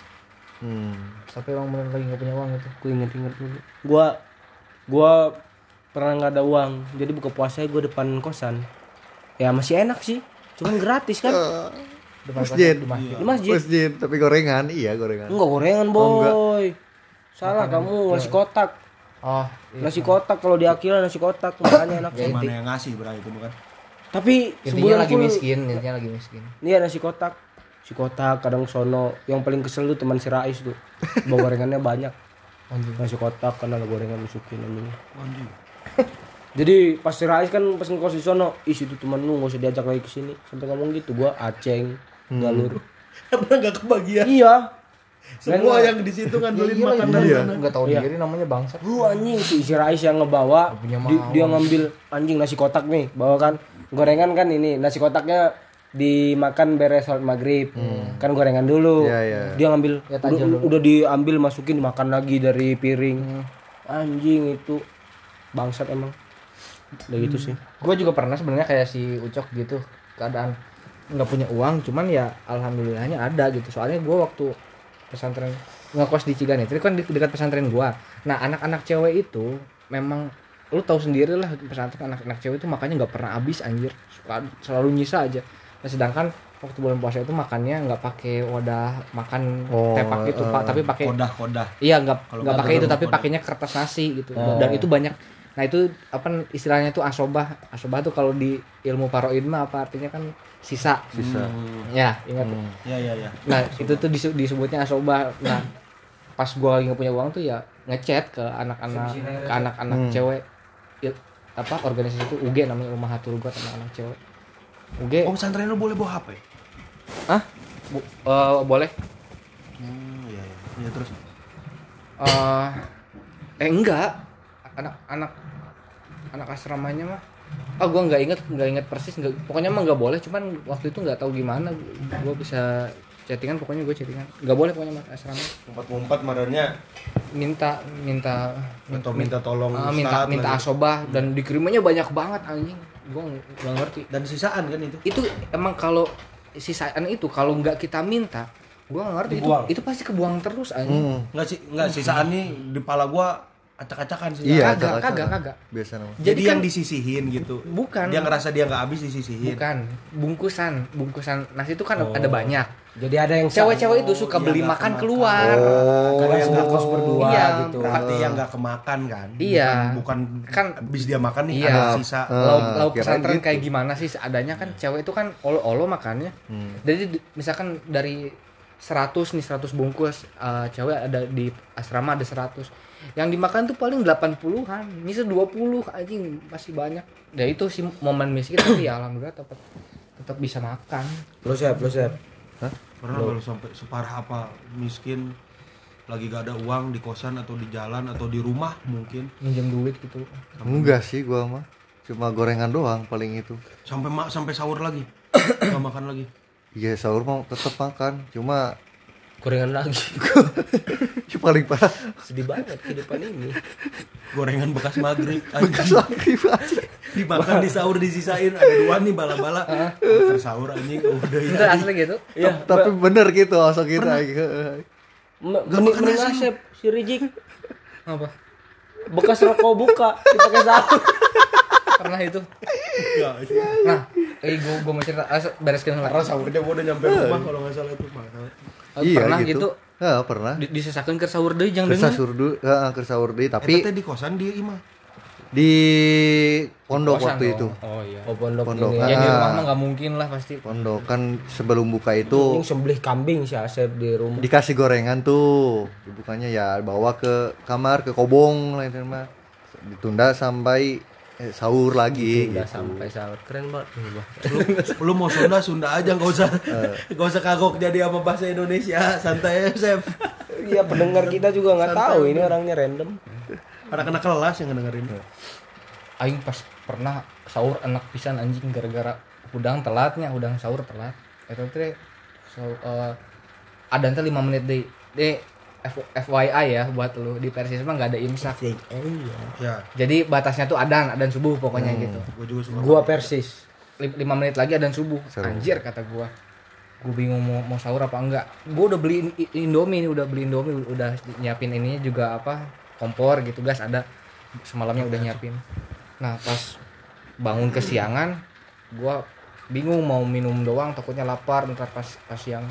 hmm. Tapi emang bener lagi gak punya uang itu. Gue inget-inget dulu. Gua gua pernah nggak ada uang. Jadi buka puasa gua depan kosan. Ya masih enak sih. Cuman gratis kan. Depan Masjid. kosan di masjid. Di masjid. Masjid, tapi gorengan. Iya, gorengan. Enggak gorengan, Oh, enggak. boy. Salah kamu nasi kotak. Oh, iya. Nasi kotak kalau di Akila nasi kotak makanya enak. Ya, mana yang ngasih bray itu bukan Tapi intinya sebulan lagi miskin, intinya lagi miskin. Iya nasi kotak. Si kotak kadang sono. Yang paling kesel tuh teman si Rais tuh. Bawa gorengannya banyak. Nasi kotak kan ada gorengan masukin anjing Jadi pas si Rais kan pas ngekos di sono, ih itu teman lu gak usah diajak lagi ke sini. Sampai ngomong gitu gua aceng, galur. karena nggak kebagian Iya. semua yang di situ ngandelin makanan iya. Enggak tahu diri namanya bangsat. Lu anjing si, si Rais yang ngebawa punya di- mau. dia ngambil anjing nasi kotak nih, bawa kan gorengan kan ini nasi kotaknya dimakan beres sholat maghrib kan gorengan dulu Iya, iya. dia ngambil Ya, udah, dulu. udah diambil masukin makan lagi dari piring anjing itu bangsat emang udah gitu sih Gue juga pernah sebenarnya kayak si Ucok gitu keadaan nggak punya uang, cuman ya alhamdulillahnya ada gitu. Soalnya gue waktu pesantren ngekos di Ciganit, itu kan di dekat pesantren gua. Nah anak-anak cewek itu memang lu tahu sendiri lah pesantren anak-anak cewek itu makannya nggak pernah habis anjir, Suka- selalu nyisa aja. Nah, sedangkan waktu bulan puasa itu makannya nggak pakai wadah makan Oh, tepak gitu pak, tapi pakai kodah kodah Iya nggak nggak pakai itu tapi pakainya kertas nasi gitu. Dan itu banyak. Nah itu apa istilahnya tuh asobah. Asobah tuh kalau di ilmu paroid mah apa artinya kan sisa. Sisa. ya ingat ya ya ya. Nah itu tuh disu- disebutnya asobah. Nah pas gua lagi nggak punya uang tuh ya ngechat ke anak-anak ke anak-anak cewek Il- apa organisasi itu UG namanya rumah hatur got anak-anak cewek UG Oh pesantren lu boleh bawa HP? ah Bu- eh, boleh. Hmm, iya iya. Iya terus. eh eh enggak. Anak-anak anak asramanya mah. Ah gua nggak inget nggak inget persis nggak pokoknya mah nggak boleh cuman waktu itu nggak tahu gimana. Gua bisa chattingan pokoknya gue chattingan. Nggak boleh pokoknya mas asrama. Ngumpet-ngumpet marahnya minta minta atau minta tolong ah, ustad minta minta asobah dan dikirimannya banyak banget anjing gue nggak ngerti dan sisaan kan itu. itu emang kalau sisaan itu kalau nggak kita minta gue nggak ngerti itu, Dibuang. itu pasti kebuang terus anjing Enggak sih, enggak sisaan nih di pala gua acak-acakan sih. Iya, kagak acak-acakan. kagak kagak Biasa namanya. Jadi, Jadi yang kan- disisihin gitu. bukan Dia ngerasa dia nggak habis disisihin. bukan bungkusan bungkusan nasi itu kan ada banyak Jadi ada yang cewek-cewek itu suka iya, beli makan kemakan. keluar Oh, kadang yang nggak kos berdua Iya, gitu. Berarti yang nggak kemakan kan? Iya. Bukan, bukan Kan- habis dia makan nih Iya. ada sisa. Eh, lauk lauk pesantren gitu. kayak gimana sih adanya kan cewek itu kan olo olo makannya Hmm. jadi di- misalkan dari 100 nih 100 bungkus. Eh, cewek ada di asrama ada 100 yang dimakan tuh paling 80-an misal 20 anjing masih banyak. Ya itu sih momen miskin tapi ya alhamdulillah tetap tetap bisa makan. Plus ya, plus ya. Hah? Pernah kalau sampai separah apa miskin lagi gak ada uang di kosan atau di jalan atau di rumah mungkin. Minjem duit gitu. Enggak sih gua mah. Cuma gorengan doang paling itu. sampai mak sampai sahur lagi. Nggak makan lagi Iya sahur mau tetap makan. Cuma Gorengan lagi. yang paling parah. Sedih banget kehidupan ini. gorengan bekas maghrib. Bekas lagi aja. dimakan di sahur disisain. Ada dua nih bala-bala. Antar sahur anjing. Oh, udah itu ya asli gitu? Iya, Tapi bener gitu asal kita. Mending mending asep si Rijik. Apa? Bekas rokok buka dipakai sahur. pernah itu ya nah eh gue gue mau cerita ah, bereskan karena sahurnya gua udah nyampe rumah kalau nggak salah itu Mas. Iya pernah gitu. gitu Ya, pernah. di, disesakan ke sahur deh jangan Kersa dengar surdu, heeh, kersa urdi, tapi tapi di kosan dia imah di pondok Kosan waktu dong. itu. oh iya Oh pondok, Pondok. ini. ya di Ah. rumah mah nggak mungkin lah pasti Pondok kan sebelum buka Ini itu sembelih kambing si Asep di rumah. dikasih gorengan tuh. Dibukanya ya bawa ke kamar ke kobong lain mah. Ditunda sampai eh, sahur lagi Udah gitu. sampai sahur. Keren banget. Nih, Bah. lu mau Sunda Sunda aja nggak usah nggak usah kagok jadi apa bahasa Indonesia. Santai aja Sep Iya pendengar kita juga nggak tahu ini orangnya random. anak-anak kelas yang ngedengerin. Aing pas pernah sahur enak pisan anjing gara-gara udang telatnya udang sahur telat. Itu teh so, eh, ada nanti 5 menit deh deh F- FYI ya buat lu di Persis mah nggak ada imsak. Ya. Jadi batasnya tuh adan adan subuh pokoknya gitu. Gue juga suka Gua Persis. Lim- lima menit lagi adan subuh. Anjir kata gua. Gue bingung mau, mau sahur apa enggak. Gue udah beli in- indomie nih udah beli indomie udah nyiapin ininya juga apa kompor gitu gas ada. Semalamnya udah nyiapin. Nah pas bangun kesiangan gua bingung mau minum doang takutnya lapar ntar pas pas siang.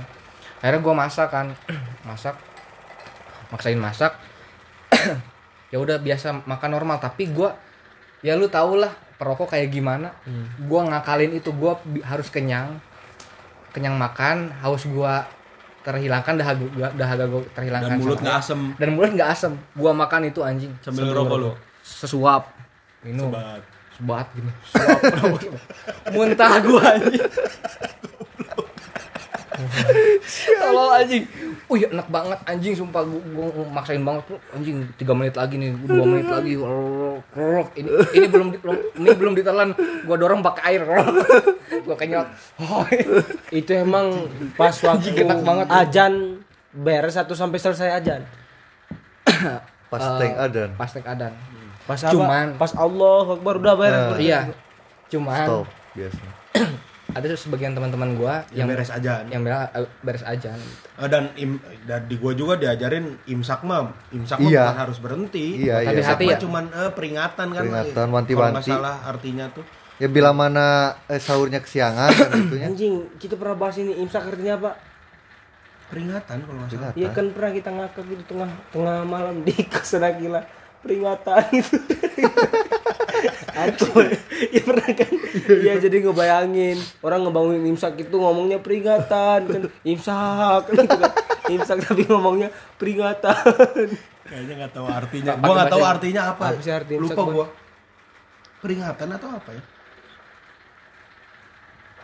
Akhirnya gua masak kan. Masak maksain masak ya udah biasa makan normal. Tapi gua ya lu tau lah perokok kayak gimana. Gua ngakalin itu bi- harus kenyang kenyang makan haus gua terhilangkan dahaga gua dahaga gua terhilangkan. Dan mulut nggak asem. Dan mulut nggak asem. Gua makan itu anjing. Sambil ngerokok lu? sesuap. Minum. Sebat. sebat gini. Muntah gua anjing. Tolol anjing. Wih enak banget anjing sumpah gua, gua maksain banget tuh anjing 3 menit lagi nih 2 menit lagi ini ini belum ini belum ditelan gua dorong pakai air gua kenyot oh, Itu emang pas waktu enak banget. ajan beres satu sampai selesai ajan. Pas tank adan. pastek adan Pas apa? Cuman- pas Allah Akbar udah beres. Beres. iya cuman Stop biasa. Ada sebagian teman-teman gua yang yang beres aja yang eh, beres ajan Eh, dan im, dan di gua juga diajarin imsak mah imsak mah Iya. bukan harus berhenti Iya, iya. Hati-hati imsak mah ya? cuman eh, peringatan kan Peringatan, Kalau nggak wanti-wanti. salah artinya tuh Ya bila mana eh, sahurnya kesiangan kan gitunya. Anjing, kita pernah bahas ini imsak artinya apa? peringatan kalau nggak salah Iya kan pernah kita ngakak gitu tengah tengah malam di kosan Akila peringatan itu. Aku ya pernah kan? Iya jadi ngebayangin orang ngebangun imsak itu ngomongnya peringatan kan imsak gitu kan. Imsak tapi ngomongnya peringatan. Kayaknya nggak tahu artinya. Gua nggak tahu artinya apa. Apa sih arti Lupa gua. Peringatan atau apa ya?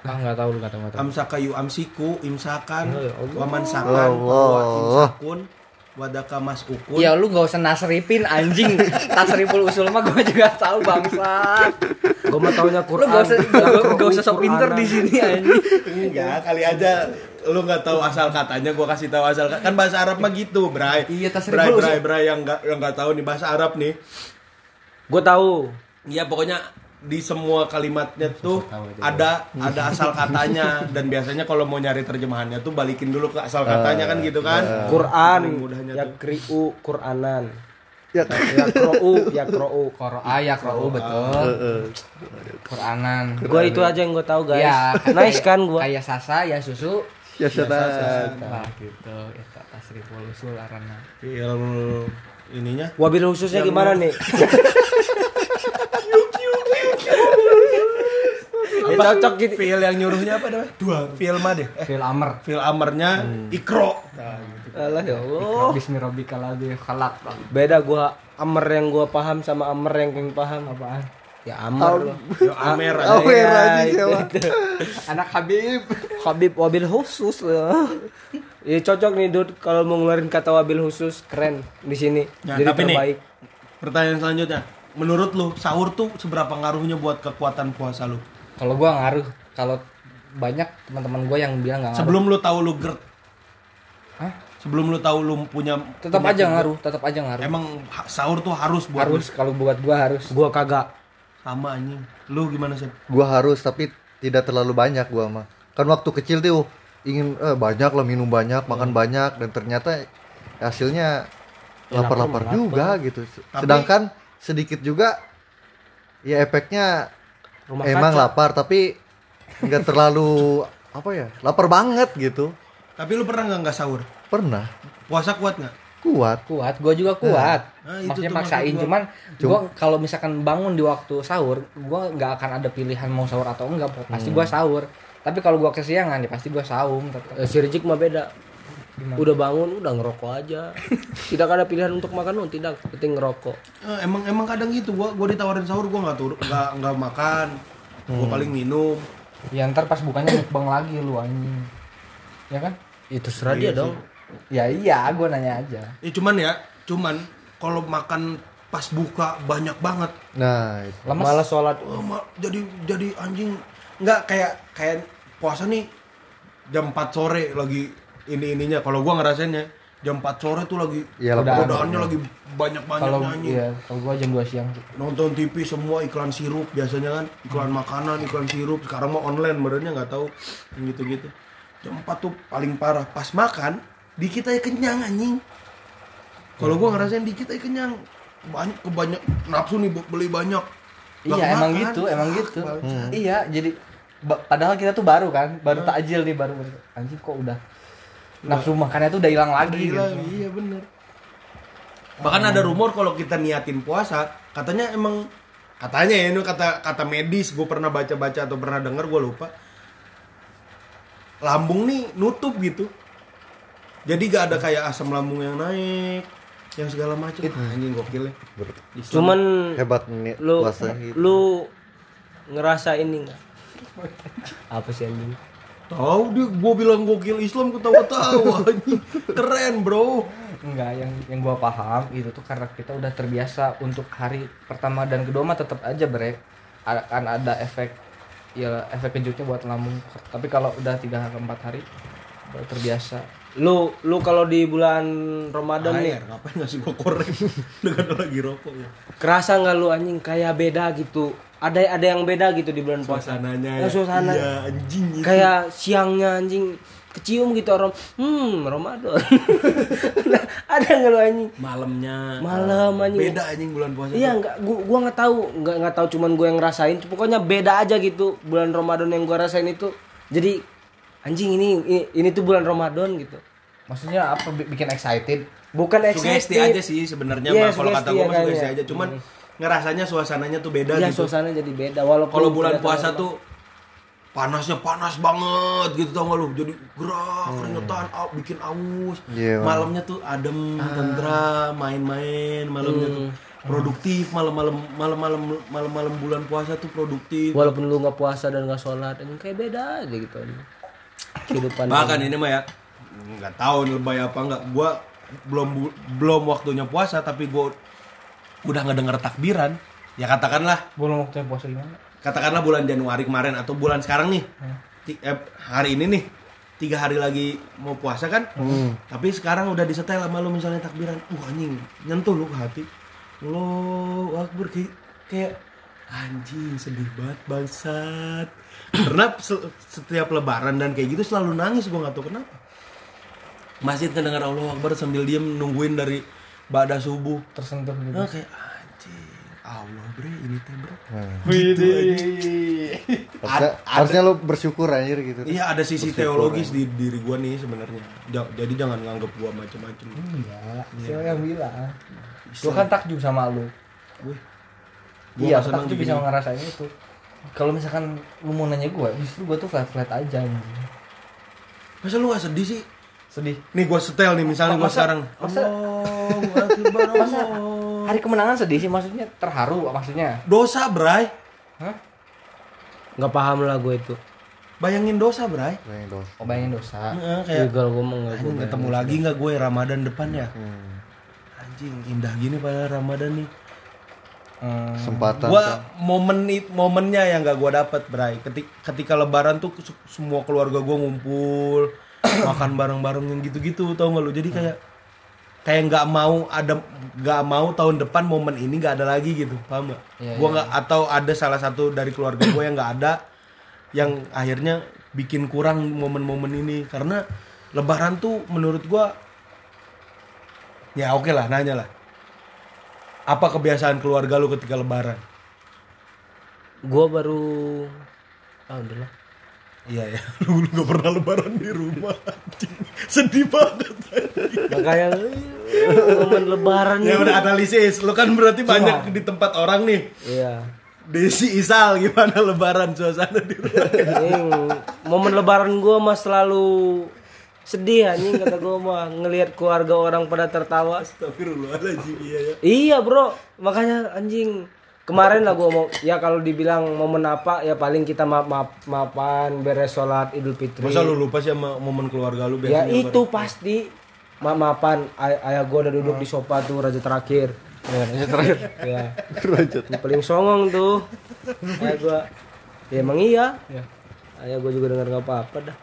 Ah nggak tahu lu nggak tahu nggak tahu. Amsaka yu amsiku, imsakan, Ya Allah. waman sakan, imsakun, wadaka mas ukun. Ya lu gak usah nasripin anjing. Tasriful usul mah gue juga tahu bangsa. Gue mah taunya Lu Quran. gak usah gak, gak usah sok pinter di sini anjing. Enggak, kali aja lu nggak tahu asal katanya, gua kasih tahu asal kata. Kan bahasa Arab mah gitu, Bray. Iya, Bray. Bray, Bray yang nggak yang nggak tahu nih bahasa Arab nih. Gue tahu. Iya pokoknya di semua kalimatnya tuh ada ada asal katanya dan biasanya kalau mau nyari terjemahannya tuh balikin dulu ke asal katanya kan gitu kan. Quran. Paling mudahnya Ya kriu Quranan. Ya, Ya krou, ya krou. Koro ayak roh betul. Quranan. Gue itu aja yang gue tahu guys. Ya, nice kan gue. Kayak sasa ya susu. ya sudah. Nah gitu. Eta tasriful usul arana. Fil ininya Wabil khususnya gimana nih? Ya, cocok gitu. fil yang nyuruhnya apa namanya? Dua. Fil mah deh. Eh, Fil amr. fil amarnya ikro. Nah, gitu. Alah ya Allah. Bismillahirrahmanirrahim ladzi khalaq. Beda gua Amer yang gua paham sama Amer yang keng paham apaan? Ya Amer loh. Yo amer aja. Oh, ya, Ya, Raji, itu, siapa? itu. Anak Habib. Habib wabil khusus loh. Ya cocok nih Dud kalau mau ngeluarin kata wabil khusus keren di sini. Nah, Jadi tapi nih, terbaik. Pertanyaan selanjutnya. Menurut lu sahur tuh seberapa ngaruhnya buat kekuatan puasa lu? Kalau gua ngaruh, kalau banyak teman-teman gua yang bilang nggak ngaruh. Sebelum lu tahu lu GERD, Hah? sebelum lu tahu lu punya Tetap aja GERD, ngaruh, tetap aja ngaruh. Emang sahur tuh harus buat harus kalau buat gua harus. Gua kagak. sama anjing. Lu gimana sih? Gua harus tapi tidak terlalu banyak gua mah. Kan waktu kecil tuh ingin eh, banyak lah minum banyak, makan banyak dan ternyata hasilnya lapar-lapar juga gitu. Sedangkan sedikit juga ya efeknya Rumah emang kaca. lapar tapi nggak terlalu apa ya? Lapar banget gitu. Tapi lu pernah nggak nggak sahur? Pernah Puasa kuat nggak? kuat. Kuat, gua juga kuat. Nah, itu Maksudnya maksain, maksud gua. cuman gua kalau misalkan bangun di waktu sahur, gua nggak akan ada pilihan mau sahur atau enggak, pasti gua sahur. Tapi kalau gua kesiangan ya pasti gua saum tetap. Eh, si mah beda. Udah bangun, udah ngerokok aja. tidak ada pilihan untuk makan, oh, tidak. Penting ngerokok. Eh, emang emang kadang gitu gua gua ditawarin sahur gua nggak turun nggak nggak makan. Gua paling minum. Ya ntar pas bukannya mukbang lagi lu anjing. Ya kan? Itu serah dia dong. Ya iya, gua nanya aja. Ya cuman ya, cuman kalau makan pas buka banyak banget. Nah, itu. Lemes. Malah sholat. Oh, ma- jadi jadi anjing nggak kayak kayak puasa nih jam 4 sore lagi ini ininya. Kalau gua ngerasainnya jam 4 sore tuh lagi lapar. godaannya lagi banyak Kalau banyaknya anjing iya, kalau gua jam 2 siang nonton TV semua iklan sirup biasanya kan. Iklan makanan iklan sirup. Sekarang mau online merenya nggak tahu. Gitu gitu jam 4 tuh paling parah. Pas makan dikit aja kenyang anjing. Kalau gua ngerasain dikit aja kenyang. Banyak kebanyak nafsu nih beli banyak. Iya, emang gitu, emang gitu. Bangsat. Iya, jadi padahal kita tuh baru kan, baru takjil nih baru. Anjing kok udah nafsu makannya tuh udah hilang lagi Gila, gitu. iya bener bahkan ada rumor kalau kita niatin puasa katanya emang katanya ya ini kata kata medis gue pernah baca baca atau pernah denger gue lupa lambung nih nutup gitu jadi gak ada kayak asam lambung yang naik yang segala macam anjing gokil ya. Cuman Hebat nih lu puasa gitu. lu ngerasa ini enggak? Apa sih anjing? Tahu dia gue bilang gokil Islam ketawa-tawa anjing. Keren bro. Enggak, yang yang gua paham itu tuh karena kita udah terbiasa untuk hari pertama dan kedua mah tetap aja bre. Akan ada efek ya efek kejutnya buat lambung. Tapi kalau udah tiga atau empat hari udah terbiasa. Lu lu kalau di bulan Ramadan nih Air, ngapain ngasih gue korek dengan lagi rokok ya. kerasa nggak lu anjing kayak beda gitu ada ada yang beda gitu di bulan puasa. Suasananya Ya, suasana. iya anjing itu. kayak siangnya anjing kecium gitu orang. Hmm Ramadan. Ada nggak lu anjing? Malamnya. Malam anjing. Beda anjing bulan puasa iya nggak gua gua nggak tahu. Nggak nggak tahu cuman gue yang ngerasain. Pokoknya beda aja gitu. Bulan Ramadan yang gua rasain itu. Jadi anjing ini ini, ini tuh bulan Ramadan gitu. Maksudnya apa? Bi- bikin excited? bukan sugesti excited. aja sih sebenarnya Iya, mah kalau kata sugesti mah adanya. sugesti aja. Cuman ngerasanya suasananya tuh beda Iya gitu. suasana jadi beda walaupun kalau bulan puasa tuh panasnya panas banget gitu tau gak lu? Jadi gerak keringetan au- bikin aus. Iya, Bang. malamnya tuh adem tentram main-main malamnya tuh produktif. Malam-malam malam-malam malam-malam bulan puasa tuh produktif. Walaupun lu nggak puasa dan nggak sholat anjing kayak beda aja gitu. Kehidupan bahkan ini mah ya nggak tahu lebay apa nggak. Gua belum belum waktunya puasa tapi gua udah ngedenger takbiran ya katakanlah. Belum waktu puasa gimana? katakanlah bulan Januari kemarin atau bulan sekarang nih. Ti- eh, hari ini nih tiga hari lagi mau puasa kan? Tapi sekarang udah disetel sama lu misalnya takbiran. Wah anjing nyentuh lu ke hati. Lo akbar kayak, kayak anjing sedih banget bangsat. Karena se- setiap lebaran dan kayak gitu selalu nangis gua nggak tahu kenapa. Masjid kedengar Allah Akbar sambil diem nungguin dari bada subuh Tersentuh gitu. Nah, kayak anjing Allah bre ini teh bre Harusnya, harusnya lo bersyukur anjir gitu. Iya ada sisi teologis di diri gua nih sebenarnya. Ja- Jadi jangan nganggep gua macem-macem. Enggak. Siapa yang bilang? Gua kan takjub sama lu. Gue, gua iya, takjub bisa ngerasain itu. Kalau misalkan lu mau nanya gua, justru gua tuh flat-flat aja anjing. Masa lu gak sedih sih? Sedih. Nih gua setel nih misalnya gua Masa- sekarang. masa- Allahu Akbar, Masa Allah. hari kemenangan sedih sih maksudnya terharu maksudnya. Dosa, Bray. Hah? nggak paham lah gue itu Bayangin dosa, Bray. Yang dos. Oh bayangin dosa. Heeh, ya, kayak kalau gue nggak gue ketemu lagi nggak gue Ramadan depan ya? Anjing indah gini pada Ramadan nih. Hmm, Kesempatan. gua kan. momen it- momennya yang gak gua dapat Bray ketika, ketika lebaran tuh se- semua keluarga gua ngumpul makan bareng-bareng yang gitu-gitu tau gak lu? Jadi kayak kayak nggak mau ada nggak mau tahun depan momen ini nggak ada lagi gitu paham gak? Iya, gua nggak atau ada salah satu dari keluarga gua yang nggak ada yang akhirnya bikin kurang momen-momen ini. Karena lebaran tuh menurut gua ya oke lah nanya lah. Apa kebiasaan keluarga lu ketika lebaran? Gue baru ah udah lah Iya ya, lu, lu gak pernah lebaran di rumah. Sedih banget. makanya momen lebaran ya udah analisis, lu kan berarti banyak di tempat orang nih. iya Desi Isal gimana lebaran suasana di rumah? Anjing, momen lebaran gue mah selalu sedih anjing kata gue mah ngelihat keluarga orang pada tertawa Astagfirullahaladzim iya ya. iya bro makanya anjing kemarin lah gue mau ya kalau dibilang momen apa ya paling kita maaf maaf maafan beres sholat idul fitri. Masa lu lupa sih sama momen keluarga lu ya biasanya? itu pasti. Maaf maafan ay ayah gue udah duduk di sofa tuh raja terakhir. Ya, raja terakhir. ya. Yang paling songong tuh ayah gue ya emang iya. Ya. ayah gue juga dengar nggak apa-apa dah.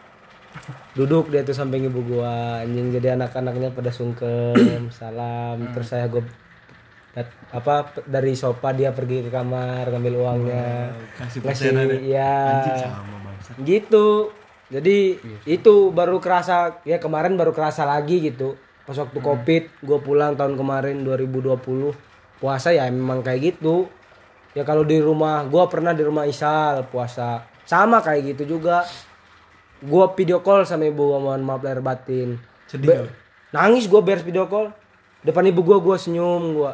Duduk dia tuh samping ibu gua anjing. Jadi anak-anaknya pada sungkem salam. Terus saya gue apa dari sofa dia pergi ke kamar ngambil uangnya. Kasih ngasih persenan ya. Ya bangsa. gitu. Jadi itu baru kerasa ya kemarin baru kerasa lagi gitu. Pas waktu covid gue pulang tahun kemarin 2020 puasa ya memang kayak gitu. Ya kalau di rumah gue pernah di rumah Isal puasa. Sama kayak gitu juga. Gue video call sama ibu gua mohon maaf lahir batin. Sedih Be- lu? nangis gue beres video call. Depan ibu gue gue senyum gue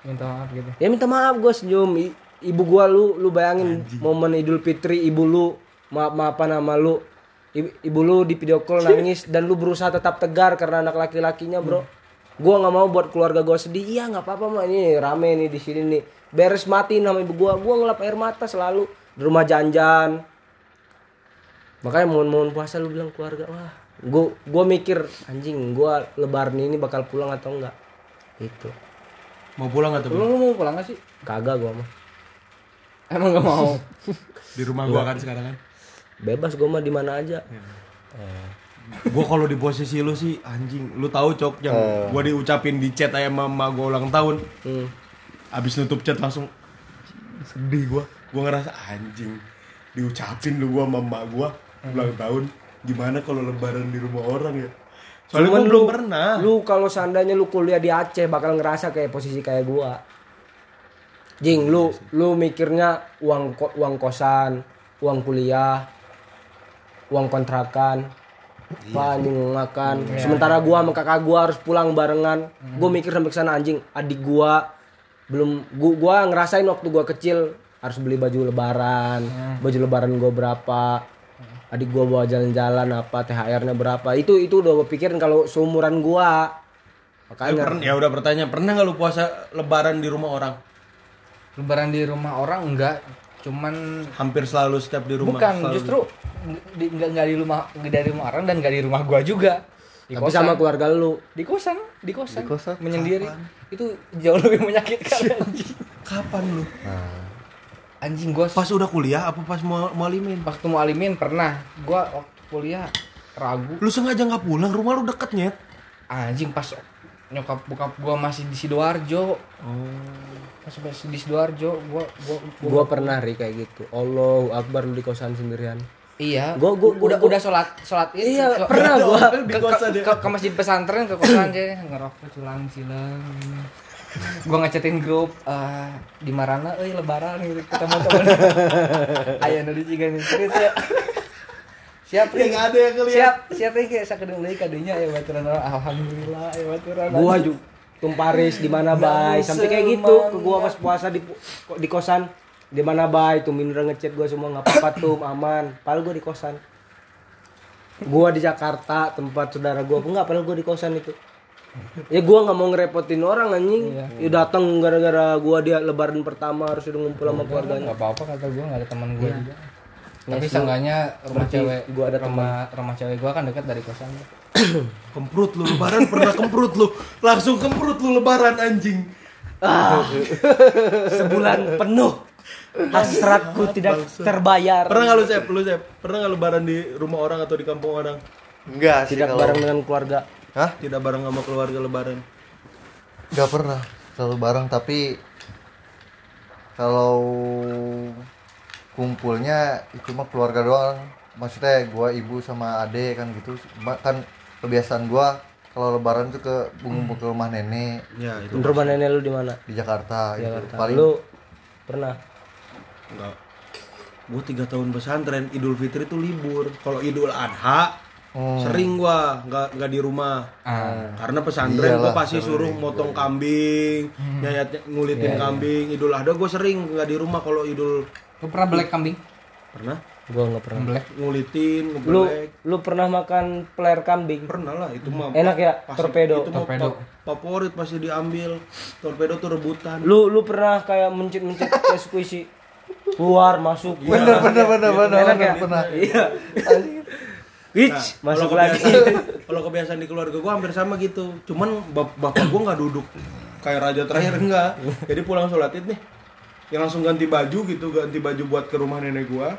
Minta maaf gitu. ya minta maaf gue senyum. I- ibu gua lu lu bayangin momen idul fitri ibu lu maaf maafan sama lu. I- ibu lu di video call nangis dan lu berusaha tetap tegar karena anak laki-lakinya bro. Gua nggak mau buat keluarga gua sedih. Iya nggak apa-apa mah ini rame nih di sini nih. Beres mati nama ibu gua. Gua ngelap air mata selalu. Di rumah janjan. Makanya mohon-mohon puasa lu bilang keluarga. Wah gua gua mikir anjing gua lebaran ini bakal pulang atau enggak itu Mau pulang atau Lu, lu mau pulang gak sih? kagak gua mah Emang gak mau. Di rumah gua kan sekarang kan. bebas gue mah di mana aja Gua kalau di posisi lu sih anjing, lu tahu cok yang gua diucapin di chat ayam mama gua ulang tahun. hmm. Abis nutup chat langsung sedih gua. Gua ngerasa anjing. Diucapin lu gua sama emak gua ulang tahun. Gimana kalau lebaran di rumah orang ya? Soalnya Cuman gua belum pernah. lu kalau seandainya lu kuliah di Aceh bakal ngerasa kayak posisi kayak gua. Jing, lu lu mikirnya uang uang kosan, uang kuliah, uang kontrakan, anjing makan. Sementara gua sama kakak gua harus pulang barengan. Gua mikir sampai ke sana anjing, adik gua belum gua, gua ngerasain waktu gua kecil harus beli baju lebaran. Baju lebaran gue berapa adik gue bawa jalan-jalan apa THR-nya berapa itu itu udah gue pikirin kalau seumuran gue Eh, makanya pern- ya udah pertanyaan, pernah nggak lu puasa lebaran di rumah orang? Lebaran di rumah orang enggak, cuman Hampir selalu setiap di rumah. bukan selalu. justru di, enggak enggak di rumah enggak dari rumah orang dan enggak di rumah gua juga. Di tapi kosan. sama keluarga lu di kosan, di kosan, Di kosan? menyendiri. Itu jauh lebih menyakitkan. Kapan lu? Nah, Anjing gua Pas udah kuliah apa pas mau mau alimin? waktu mau alimin pernah. Gua waktu kuliah ragu. Lu sengaja nggak pulang, rumah lu deket nyet. anjing pas nyokap bokap gua masih di sidoarjo. Pas masih di sidoarjo gua gua, gua gue pernah ri kayak gitu. Allahu Akbar lu di kosan sendirian. Iya. Gua- gua- udah gua- udah sholat sholat itu Iya, ke- pernah ke- gua. ke, ke, ke, ke masjid pesantren ke kosan aja. Ngerokok culang gua ngechatin grup eh di Marana euy lebaran gitu kita mau teman aya nu di ciga nih cerita siap nih Nggak ada yang ngeliat. siap siap nih kayak sakedeung deui kadinya ya baturan alhamdulillah ya baturan gua juga tumparis di mana bay sampai kayak gitu ke gua pas puasa di di kosan di mana bay tuh Mindra ngechat gua semua nggak apa-apa tuh aman. Padahal gua di kosan. Gua di Jakarta tempat saudara gua. Enggak padahal gua di kosan itu ya gua nggak mau ngerepotin orang anjing. Ya datang gara-gara gua dia lebaran pertama harus udah ngumpul sama keluarganya. nggak apa-apa kata gue nggak ada teman gue juga. Tapi seenggaknya rumah Berarti cewek gua ada rumah rumah cewek gue kan dekat dari kosan. Kemprut lu lebaran pernah kemprut lu. Langsung kemprut lu lebaran anjing. sebulan penuh. Hasratku tidak terbayar. Pernah nggak lu Sep? Lu Sep? Pernah nggak lebaran di rumah orang atau di kampung orang? enggak sih tidak kalau bareng dengan keluarga Hah? Tidak bareng sama keluarga lebaran. Gak pernah selalu bareng tapi kalau kumpulnya itu mah keluarga doang maksudnya gua ibu sama ade kan gitu kan kebiasaan gua kalau lebaran tuh ke ngumpul ke rumah nenek Ya, itu rumah nenek lu di mana di Jakarta, gitu. Jakarta. paling lu pernah enggak. Gua tiga tahun pesantren, Idul Fitri itu libur. Kalau Idul Adha Hmm. sering gua nggak nggak di rumah. ah Karena pesantren Iyalah, gua pasti suruh motong kambing, nyayat ngulitin kambing. Idul Adha gua sering nggak di rumah kalau Idul lu pernah black kambing pernah gua nggak pernah black ngulitin, lu ngebelek. lu pernah makan peler kambing Pernah lah itu mah. enak ya pasti- torpedo Itu mah Torpedo. fa- favorit pasti diambil. Torpedo tuh rebutan. lu lu pernah kayak mencit mencit kayak squishy keluar masuk bener bener bener bener enak bener, ya bener. iya Nah, Wich, masuk kalau lagi kebiasaan- kalau kebiasaan di keluarga gua hampir sama gitu. Cuman bap- bapak gua nggak duduk kayak raja terakhir enggak. Jadi pulang sholat id nih, yang langsung ganti baju gitu, ganti baju buat ke rumah nenek gua.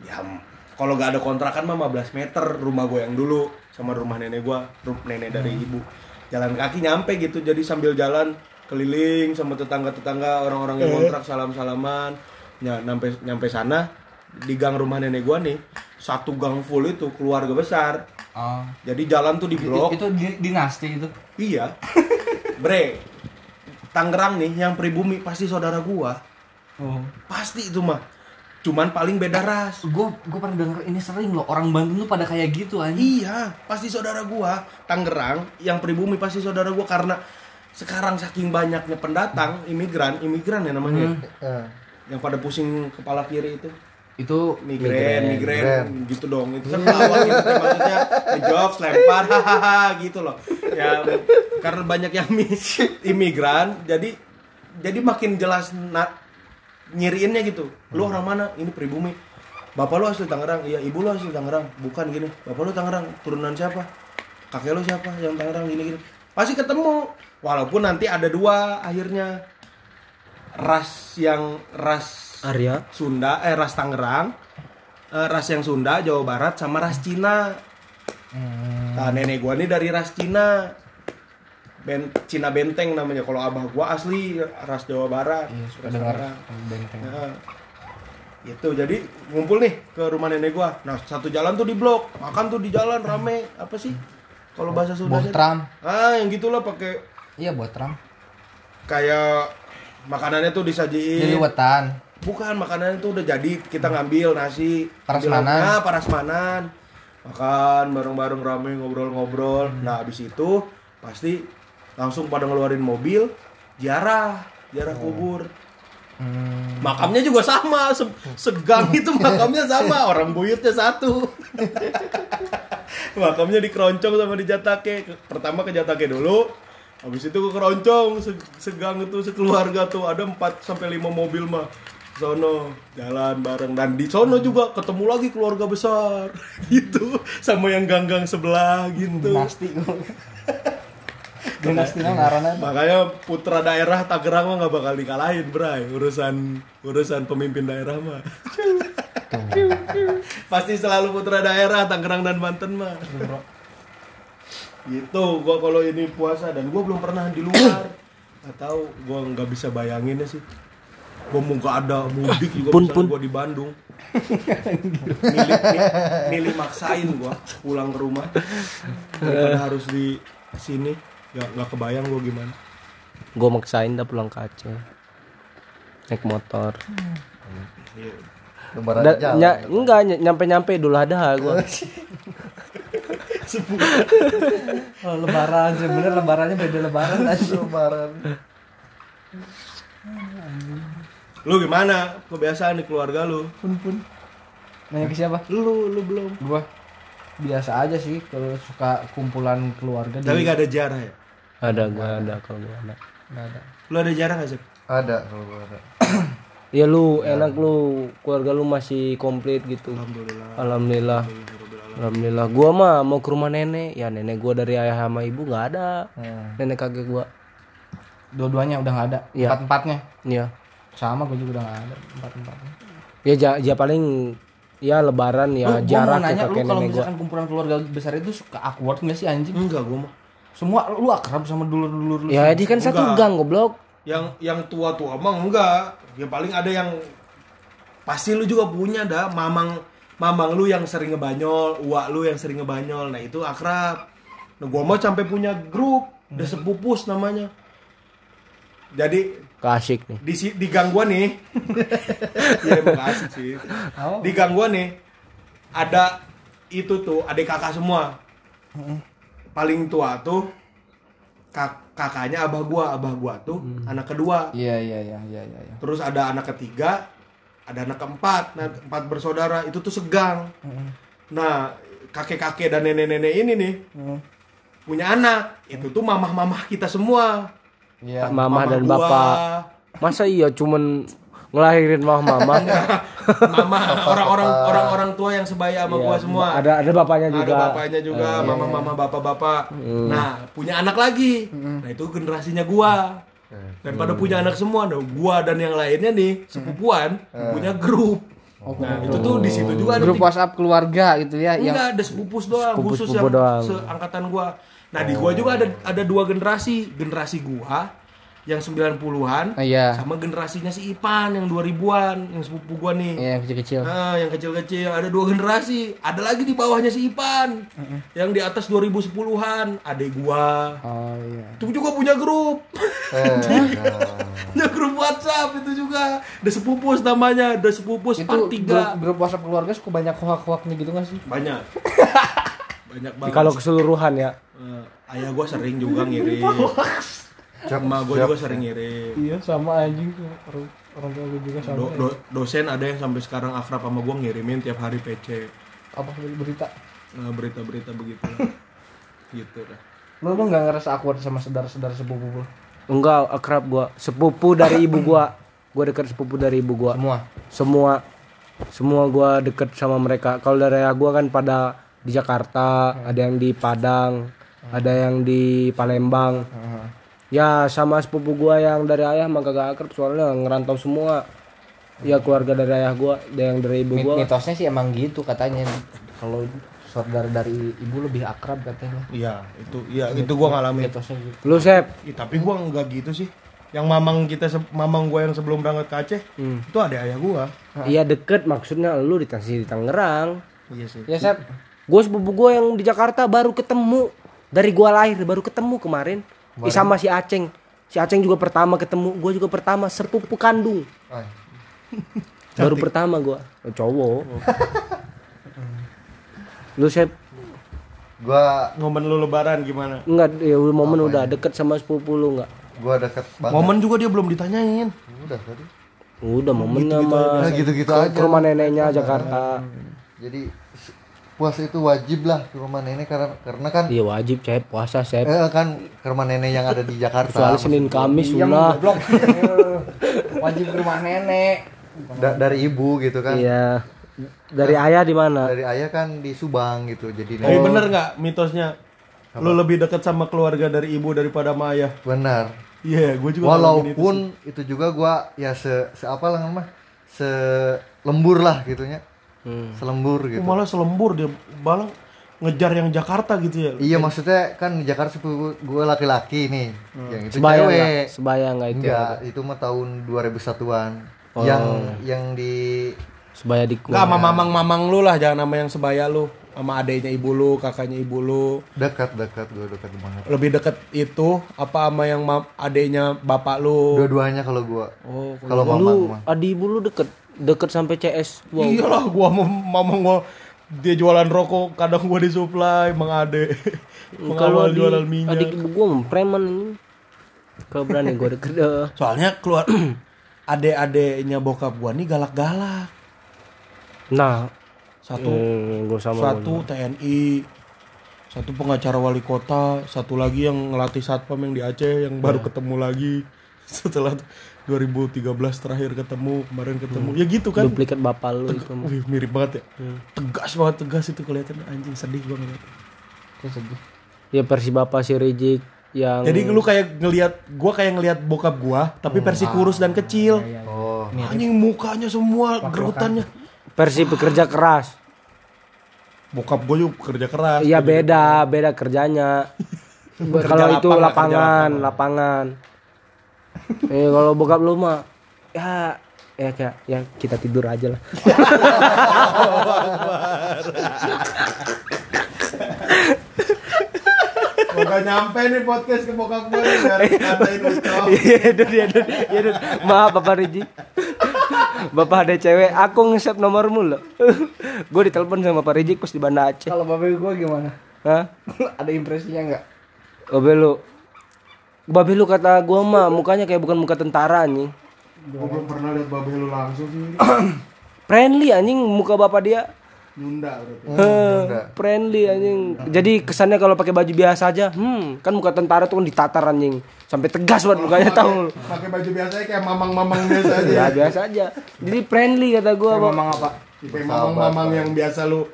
Ya m- kalau nggak ada kontrakan mah 15 meter rumah gua yang dulu sama rumah nenek gua, ru- nenek dari ibu. Jalan kaki nyampe gitu. Jadi sambil jalan keliling sama tetangga-tetangga orang-orang yang kontrak salam-salaman. Ya, nyampe nyampe sana di gang rumah nenek gua nih satu gang full itu keluarga besar. Oh. Jadi jalan tuh di itu, blok. itu di- dinasti itu? Iya. Bre Tangerang nih yang pribumi pasti saudara gua. Oh. Pasti itu mah. Cuman paling beda ras. gue gue pernah denger ini sering loh orang Bandung tuh pada kayak gitu anjing. Iya pasti saudara gua. Tangerang yang pribumi pasti saudara gua. Karena sekarang saking banyaknya pendatang imigran imigran ya namanya. Eh, yang pada pusing kepala kiri itu itu migrain, migrain, gitu dong. Itu kan pelawak gitu teh, maksudnya ngejokes, lempar, hahaha gitu loh. Ya karena banyak yang mi- imigran, jadi jadi makin jelas na- nyiriinnya gitu. Lu orang mana? Ini pribumi. Bapak lu asli Tangerang, iya ibu lu asli Tangerang, bukan gini. Bapak lu Tangerang, turunan siapa? Kakek lu siapa yang Tangerang gini gini. Pasti ketemu. Walaupun nanti ada dua akhirnya ras yang ras Arya Sunda, eh ras Tangerang, eh, ras yang Sunda, Jawa Barat, sama ras Cina. Nah, nenek gua nih dari ras Cina. Ben, Cina Benteng namanya. Kalau abah gua asli ras Jawa Barat. iya suka ras dengar benteng Nah, itu jadi ngumpul nih ke rumah nenek gua. Nah, satu jalan tuh di blok, makan tuh di jalan rame. Apa sih? Kalau bahasa Sundanya? Bohtram. Ah, yang gitulah pakai iya buat tram kayak makanannya tuh disajiin. jadi wetan Bukan makanan itu udah jadi kita ngambil nasi Parasmanan. Nah, parasmanan makan bareng-bareng rame ngobrol-ngobrol nah habis itu pasti langsung pada ngeluarin mobil ziarah ziarah kubur Makamnya juga sama, se- segang itu makamnya sama, orang buyutnya satu. makamnya di Keroncong sama di Jatake. Ke- Pertama ke Jatake dulu, habis itu ke Keroncong, Se- segang itu sekeluarga tuh ada 4 sampai 5 mobil mah. Sono jalan bareng dan di sono juga ketemu lagi keluarga besar gitu sama yang ganggang sebelah gitu. dinasti dinasti nah ngaranna Makanya putra daerah Tangerang mah nggak bakal dikalahin, Bray. Urusan urusan pemimpin daerah mah. Pasti selalu putra daerah Tangerang dan Banten mah. gitu, gua kalau ini puasa dan gua belum pernah di luar. Gak tahu, gua nggak bisa bayanginnya sih. Gua mau nggak ada mudik juga Pun, pun. gua di Bandung. milih, milih, milih maksain gua pulang ke rumah daripada harus di sini nggak nggak kebayang gua gimana Gue maksain dah pulang ke Aceh. Naik motor. Lebaran Da, jalan. ny- enggak ny- nyampe-nyampe dulu ada gua. oh, lebaran sebenarnya lebarannya beda lebaran aja Lebaran. Lu gimana kebiasaan di keluarga lu? pun pun nanya ke siapa Lu lu belum. gua biasa aja sih kalau suka kumpulan keluarga di Tapi gak ada jarah ya? Ada gua ada kalau gua ada. nggak ada Lu ada jarah gak sih? Ada kalau gua ada. Ya lu enak lu keluarga lu masih komplit gitu. Alhamdulillah. Alhamdulillah. Alhamdulillah. Gua mah mau ke rumah nenek. Ya nenek gua dari ayah sama ibu nggak ada. Nenek kakek gua. dua-duanya udah nggak ada Iya. empat empatnya Iya. Sama gue juga udah nggak ada empat empatnya Ya ja, ja paling ya lebaran ya jarak ke nanya lu kakek kalau nenek gua. misalkan kumpulan keluarga besar itu suka awkward nggak sih anjing Enggak gua mah. semua lu akrab sama dulur-dulur lu Ya dia kan satu Enggak. gang goblok. Yang yang tua-tua mah enggak. Ya paling ada yang pasti lu juga punya dah mamang mamang lu yang sering ngebanyol, uak lu yang sering ngebanyol. Nah, itu akrab. Nah, gua mah sampai punya grup, udah sepupus namanya. Jadi Kasik nih. di di gang gua nih. Ya emang asik sih. Oh. di gang gua nih ada itu tuh adik kakak semua. Paling tua tuh kak- kakaknya abah gua abah gua tuh anak kedua. Iya iya iya iya iya iya. terus ada anak ketiga ada anak keempat nah empat bersaudara itu tuh segang. Nah kakek kakek dan nenek nenek ini nih punya anak itu tuh mamah mamah kita semua iya. Mama dan gua, bapak. Masa iya cuman ngelahirin mama mama? mama orang-orang orang-orang tua yang sebaya sama gua semua. Ada ada bapaknya juga. ada bapaknya juga mama mama bapak bapak nah punya anak lagi. Nah itu generasinya gua. Dan pada punya anak semua nah gua dan yang lainnya nih sepupuan punya grup. Nah itu tuh di situ juga ada grup WhatsApp keluarga gitu ya yang enggak ada sepupus doang Sepupu- khusus sepupu yang doang. seangkatan gua nah di gua juga ada ada dua generasi generasi gua yang 90-an Ah, iya sama generasinya si Ipan yang 2000-an yang sepupu gua nih Iya, yang kecil-kecil Nah, yang kecil-kecil ada dua generasi. Ada lagi di bawahnya si Ipan. Yang di atas 2010-an, adek gua. oh iya Itu juga punya grup. Eh, punya grup WhatsApp itu juga. The Sepupus namanya, The Sepupus itu part grup, 3. grup WhatsApp keluarga suka banyak hoak-hoaknya gitu nggak sih Banyak. Banyak banget. Kalau keseluruhan ya. Eh, ayah gua sering juga ngirim. Emak gua juga sering ngirim. iya sama anjing orang orang tua gue juga sama Do- do- dosen ada yang sampai sekarang akrab sama gua ngirimin tiap hari PC. apa berita Eh, berita-berita begitu. gitu dah. lu lu nggak ngerasa awkward sama saudara-saudara sepupu lu Enggak akrab gua. Sepupu dari ibu gua. Gua dekat sepupu dari ibu gua. semua Semua semua gua deket sama mereka. Kalau dari ayah gua kan pada di Jakarta, ada yang di Padang, ada yang di Palembang. Ya sama sepupu gua yang dari ayah mah kagak akrab soalnya ngerantau semua. Ya keluarga dari ayah gua, ada yang dari ibu Mit- gua. mitosnya sih emang gitu katanya kalau saudara dari ibu lebih akrab katanya Iya, itu iya itu gua ngalamin. mitosnya gitu Lu Sep, Ih, tapi gua enggak gitu sih. Yang mamang kita mamang gua yang sebelum berangkat ke Aceh, Hmm. itu ada ayah gua. iya deket maksudnya lu di di Tangerang. Iya sih. ya Sep Gue sepupu gue yang di Jakarta baru ketemu dari gua lahir baru ketemu kemarin Ih, sama si Aceng si Aceng juga pertama ketemu gue juga pertama sepupu kandung Ay. baru pertama gua oh, cowok lu Sep Gua Momen lu lebaran gimana? enggak ya momen udah deket sama sepupu lu enggak gua dekat banget. Momen juga dia belum ditanyain. Udah tadi. Udah momennya mah. Nah, gitu-gitu Ke- aja. Ke rumah neneknya Jakarta. Jadi puasa itu wajib lah ke rumah nenek karena karena kan Iya wajib cep puasa cep. eh, kan ke rumah nenek yang ada di Jakarta. Kecuali Senin Kamis Iya, sunnah. goblok. Wajib ke rumah nenek. Da- dari ibu gitu kan. Iya. Dari ayah di mana? Dari ayah kan di Subang gitu. Jadi Tapi nenek bener nggak mitosnya? Lu lebih dekat sama keluarga dari ibu daripada sama ayah. benar. Iya, gue juga ngalamin itu Walaupun itu, juga gua ya se, se apa lah mah se lembur lah gitunya. Hmm. Selembur gitu. Oh, malah selembur dia balang ngejar yang Jakarta gitu ya. Iya maksudnya kan di Jakarta sepupu gue laki-laki nih, yang itu Sebaya cewek. enggak? Sebaya enggak itu? Enggak, itu mah tahun 2001-an. Yang yang di Sebaya di Enggak sama mamang-mamang lu lah, jangan sama yang sebaya lu. Sama adeknya ibu lu, kakaknya ibu lu. dekat-dekat gue dekat banget. Lebih deket itu apa sama yang adeknya bapak lu? Dua-duanya kalau gua. Oh, kalau mamang Lu mah. adi ibu lu deket deket sampai CS. Wow. Iyalah gua sama mamang gua dia jualan rokok, kadang gua disuplai, Mang Ade. Kalau Mengawal jualan minyak. adik ibu gua preman ini. Kalau berani gua deket dah. Soalnya keluar adek-adeknya bokap gua nih galak-galak. Nah, Satu hmm, gua sama satu TNI, satu pengacara wali kota, satu lagi yang ngelatih satpam yang di Aceh yang baru ketemu lagi setelah 2013 terakhir ketemu, kemarin ketemu. Ya gitu kan. duplikat bapak lu itu. mah. Wih, mirip banget ya. Tegas banget tegas itu kelihatannya anjing sedih gua ngeliat. Ya versi bapak si Rizik yang Jadi lu kayak ngelihat gua kayak ngelihat bokap gua tapi versi kurus dan kecil. Oh, Anjing mukanya semua gerutannya. versi pekerja keras. Bokap gua juga kerja keras. Iya beda, beda kerjanya. kalau itu lapang lah, lapangan, lapangan. Eh kalau bokap lu mah ya ya kayak ya kita tidur aja lah. Udah nyampe nih podcast ke bokap gua nih biar ngatain ucap. Iya, Dun, iya, Dun. Iya, Dun. Maaf Bapak Riji. Bapak ada cewek, aku nge-save nomormu loh. gue ditelepon sama Pak Rizik pas di Banda Aceh. Kalau babe gua gimana? Hah? Ada impresinya enggak? Babe lu. Babe lu kata gua mah mukanya kayak bukan muka tentara anjing. Gua belum pernah lihat babe lu langsung sih. Friendly anjing muka bapak dia. Nunda berarti. Heh, friendly anjing. Jadi kesannya kalau pakai baju biasa aja, hmm, kan muka tentara tuh kan ditatar anjing. Sampai tegas banget mukanya tahu lu. Pakai baju biasanya kayak mamang-mamang biasa aja. Ya biasa aja. Jadi friendly kata gua. Ngomong apa? Kayak mamang-mamang yang biasa lu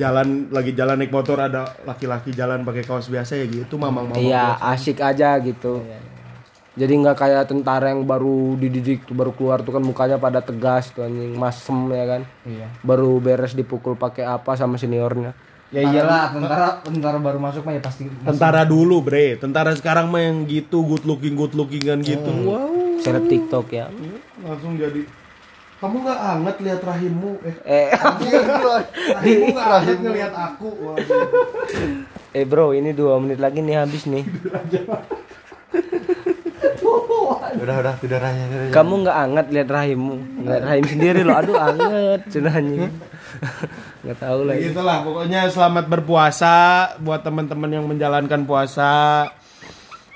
jalan lagi jalan naik motor ada laki-laki jalan pakai kaos biasa ya gitu mamang-mamang. Iya, asik aja gitu. Jadi nggak kayak tentara yang baru dididik tuh baru keluar tuh kan mukanya pada tegas tuh anjing masem ya kan. Iya. Baru beres dipukul pakai apa sama seniornya. Ya iyalah, tentara tentara baru masuk mah ya pasti Tentara dulu, Bre. Tentara sekarang mah yang gitu good looking good lookingan gitu. Wow. Seleb TikTok ya. Langsung jadi kamu nggak anget lihat rahimmu eh Eh, rahimmu nggak anget ngelihat aku Waduh. eh bro, ini dua menit lagi nih habis nih. udah udah tidak nanya. Kamu nggak anget lihat rahimmu, lihat rahim sendiri loh. Aduh anget, cenahnya. Nggak tahu lah. Ya gitulah pokoknya selamat berpuasa buat teman-teman yang menjalankan puasa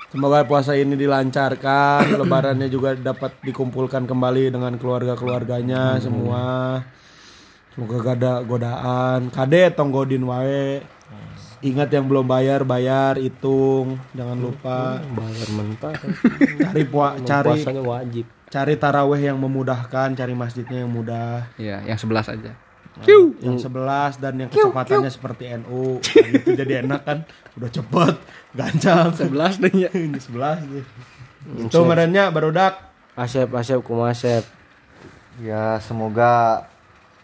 semoga puasa ini dilancarkan lebarannya juga dapat dikumpulkan kembali dengan keluarga-keluarganya semua. Semoga gak ada godaan. Kade tonggodin wae. Ingat yang belum bayar bayar hitung. Jangan lupa. Bayar mentah. cari pua cari Puasanya wajib. cari taraweh yang memudahkan cari masjidnya yang mudah. Iya, yang sebelas aja. Yang 11 dan yang kecepatannya seperti NU Nah, gitu jadi enak kan. Udah cepet gancang. 11 deh ya. ini 11 nih itu merenya barudak Asep, Asep, kumasep. ya semoga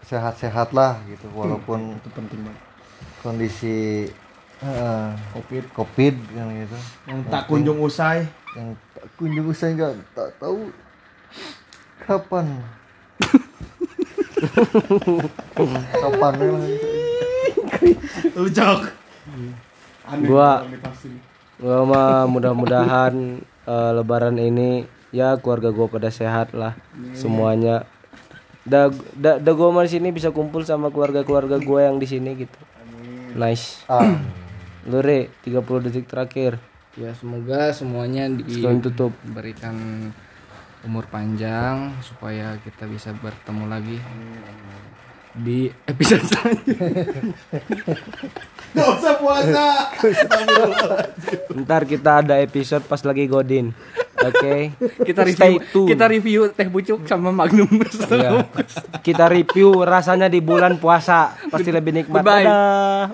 sehat-sehat lah gitu walaupun itu penting banget kondisi eh, covid. Covid kan gitu. Yang tak kunjung usai. Yang tak kunjung usai nggak tak tahu kapan kapan memang lu cok Aneh Gua-. Gua mah mudah-mudahan eh, lebaran ini ya keluarga gua pada sehat lah semuanya. Da, da, da gua mah di sini bisa kumpul sama keluarga-keluarga gua yang di sini gitu. Nice. ah Lu Re, 30 detik terakhir. Ya semoga semuanya Sebelum tutup. diberikan umur panjang supaya kita bisa bertemu lagi di episode selanjutnya. Gak usah puasa. Ntar kita ada episode pas lagi godin. Oke. Kita Stay review tune. kita review teh bucuk sama Magnum Iya. Kita review rasanya di bulan puasa pasti lebih nikmat. Dadah.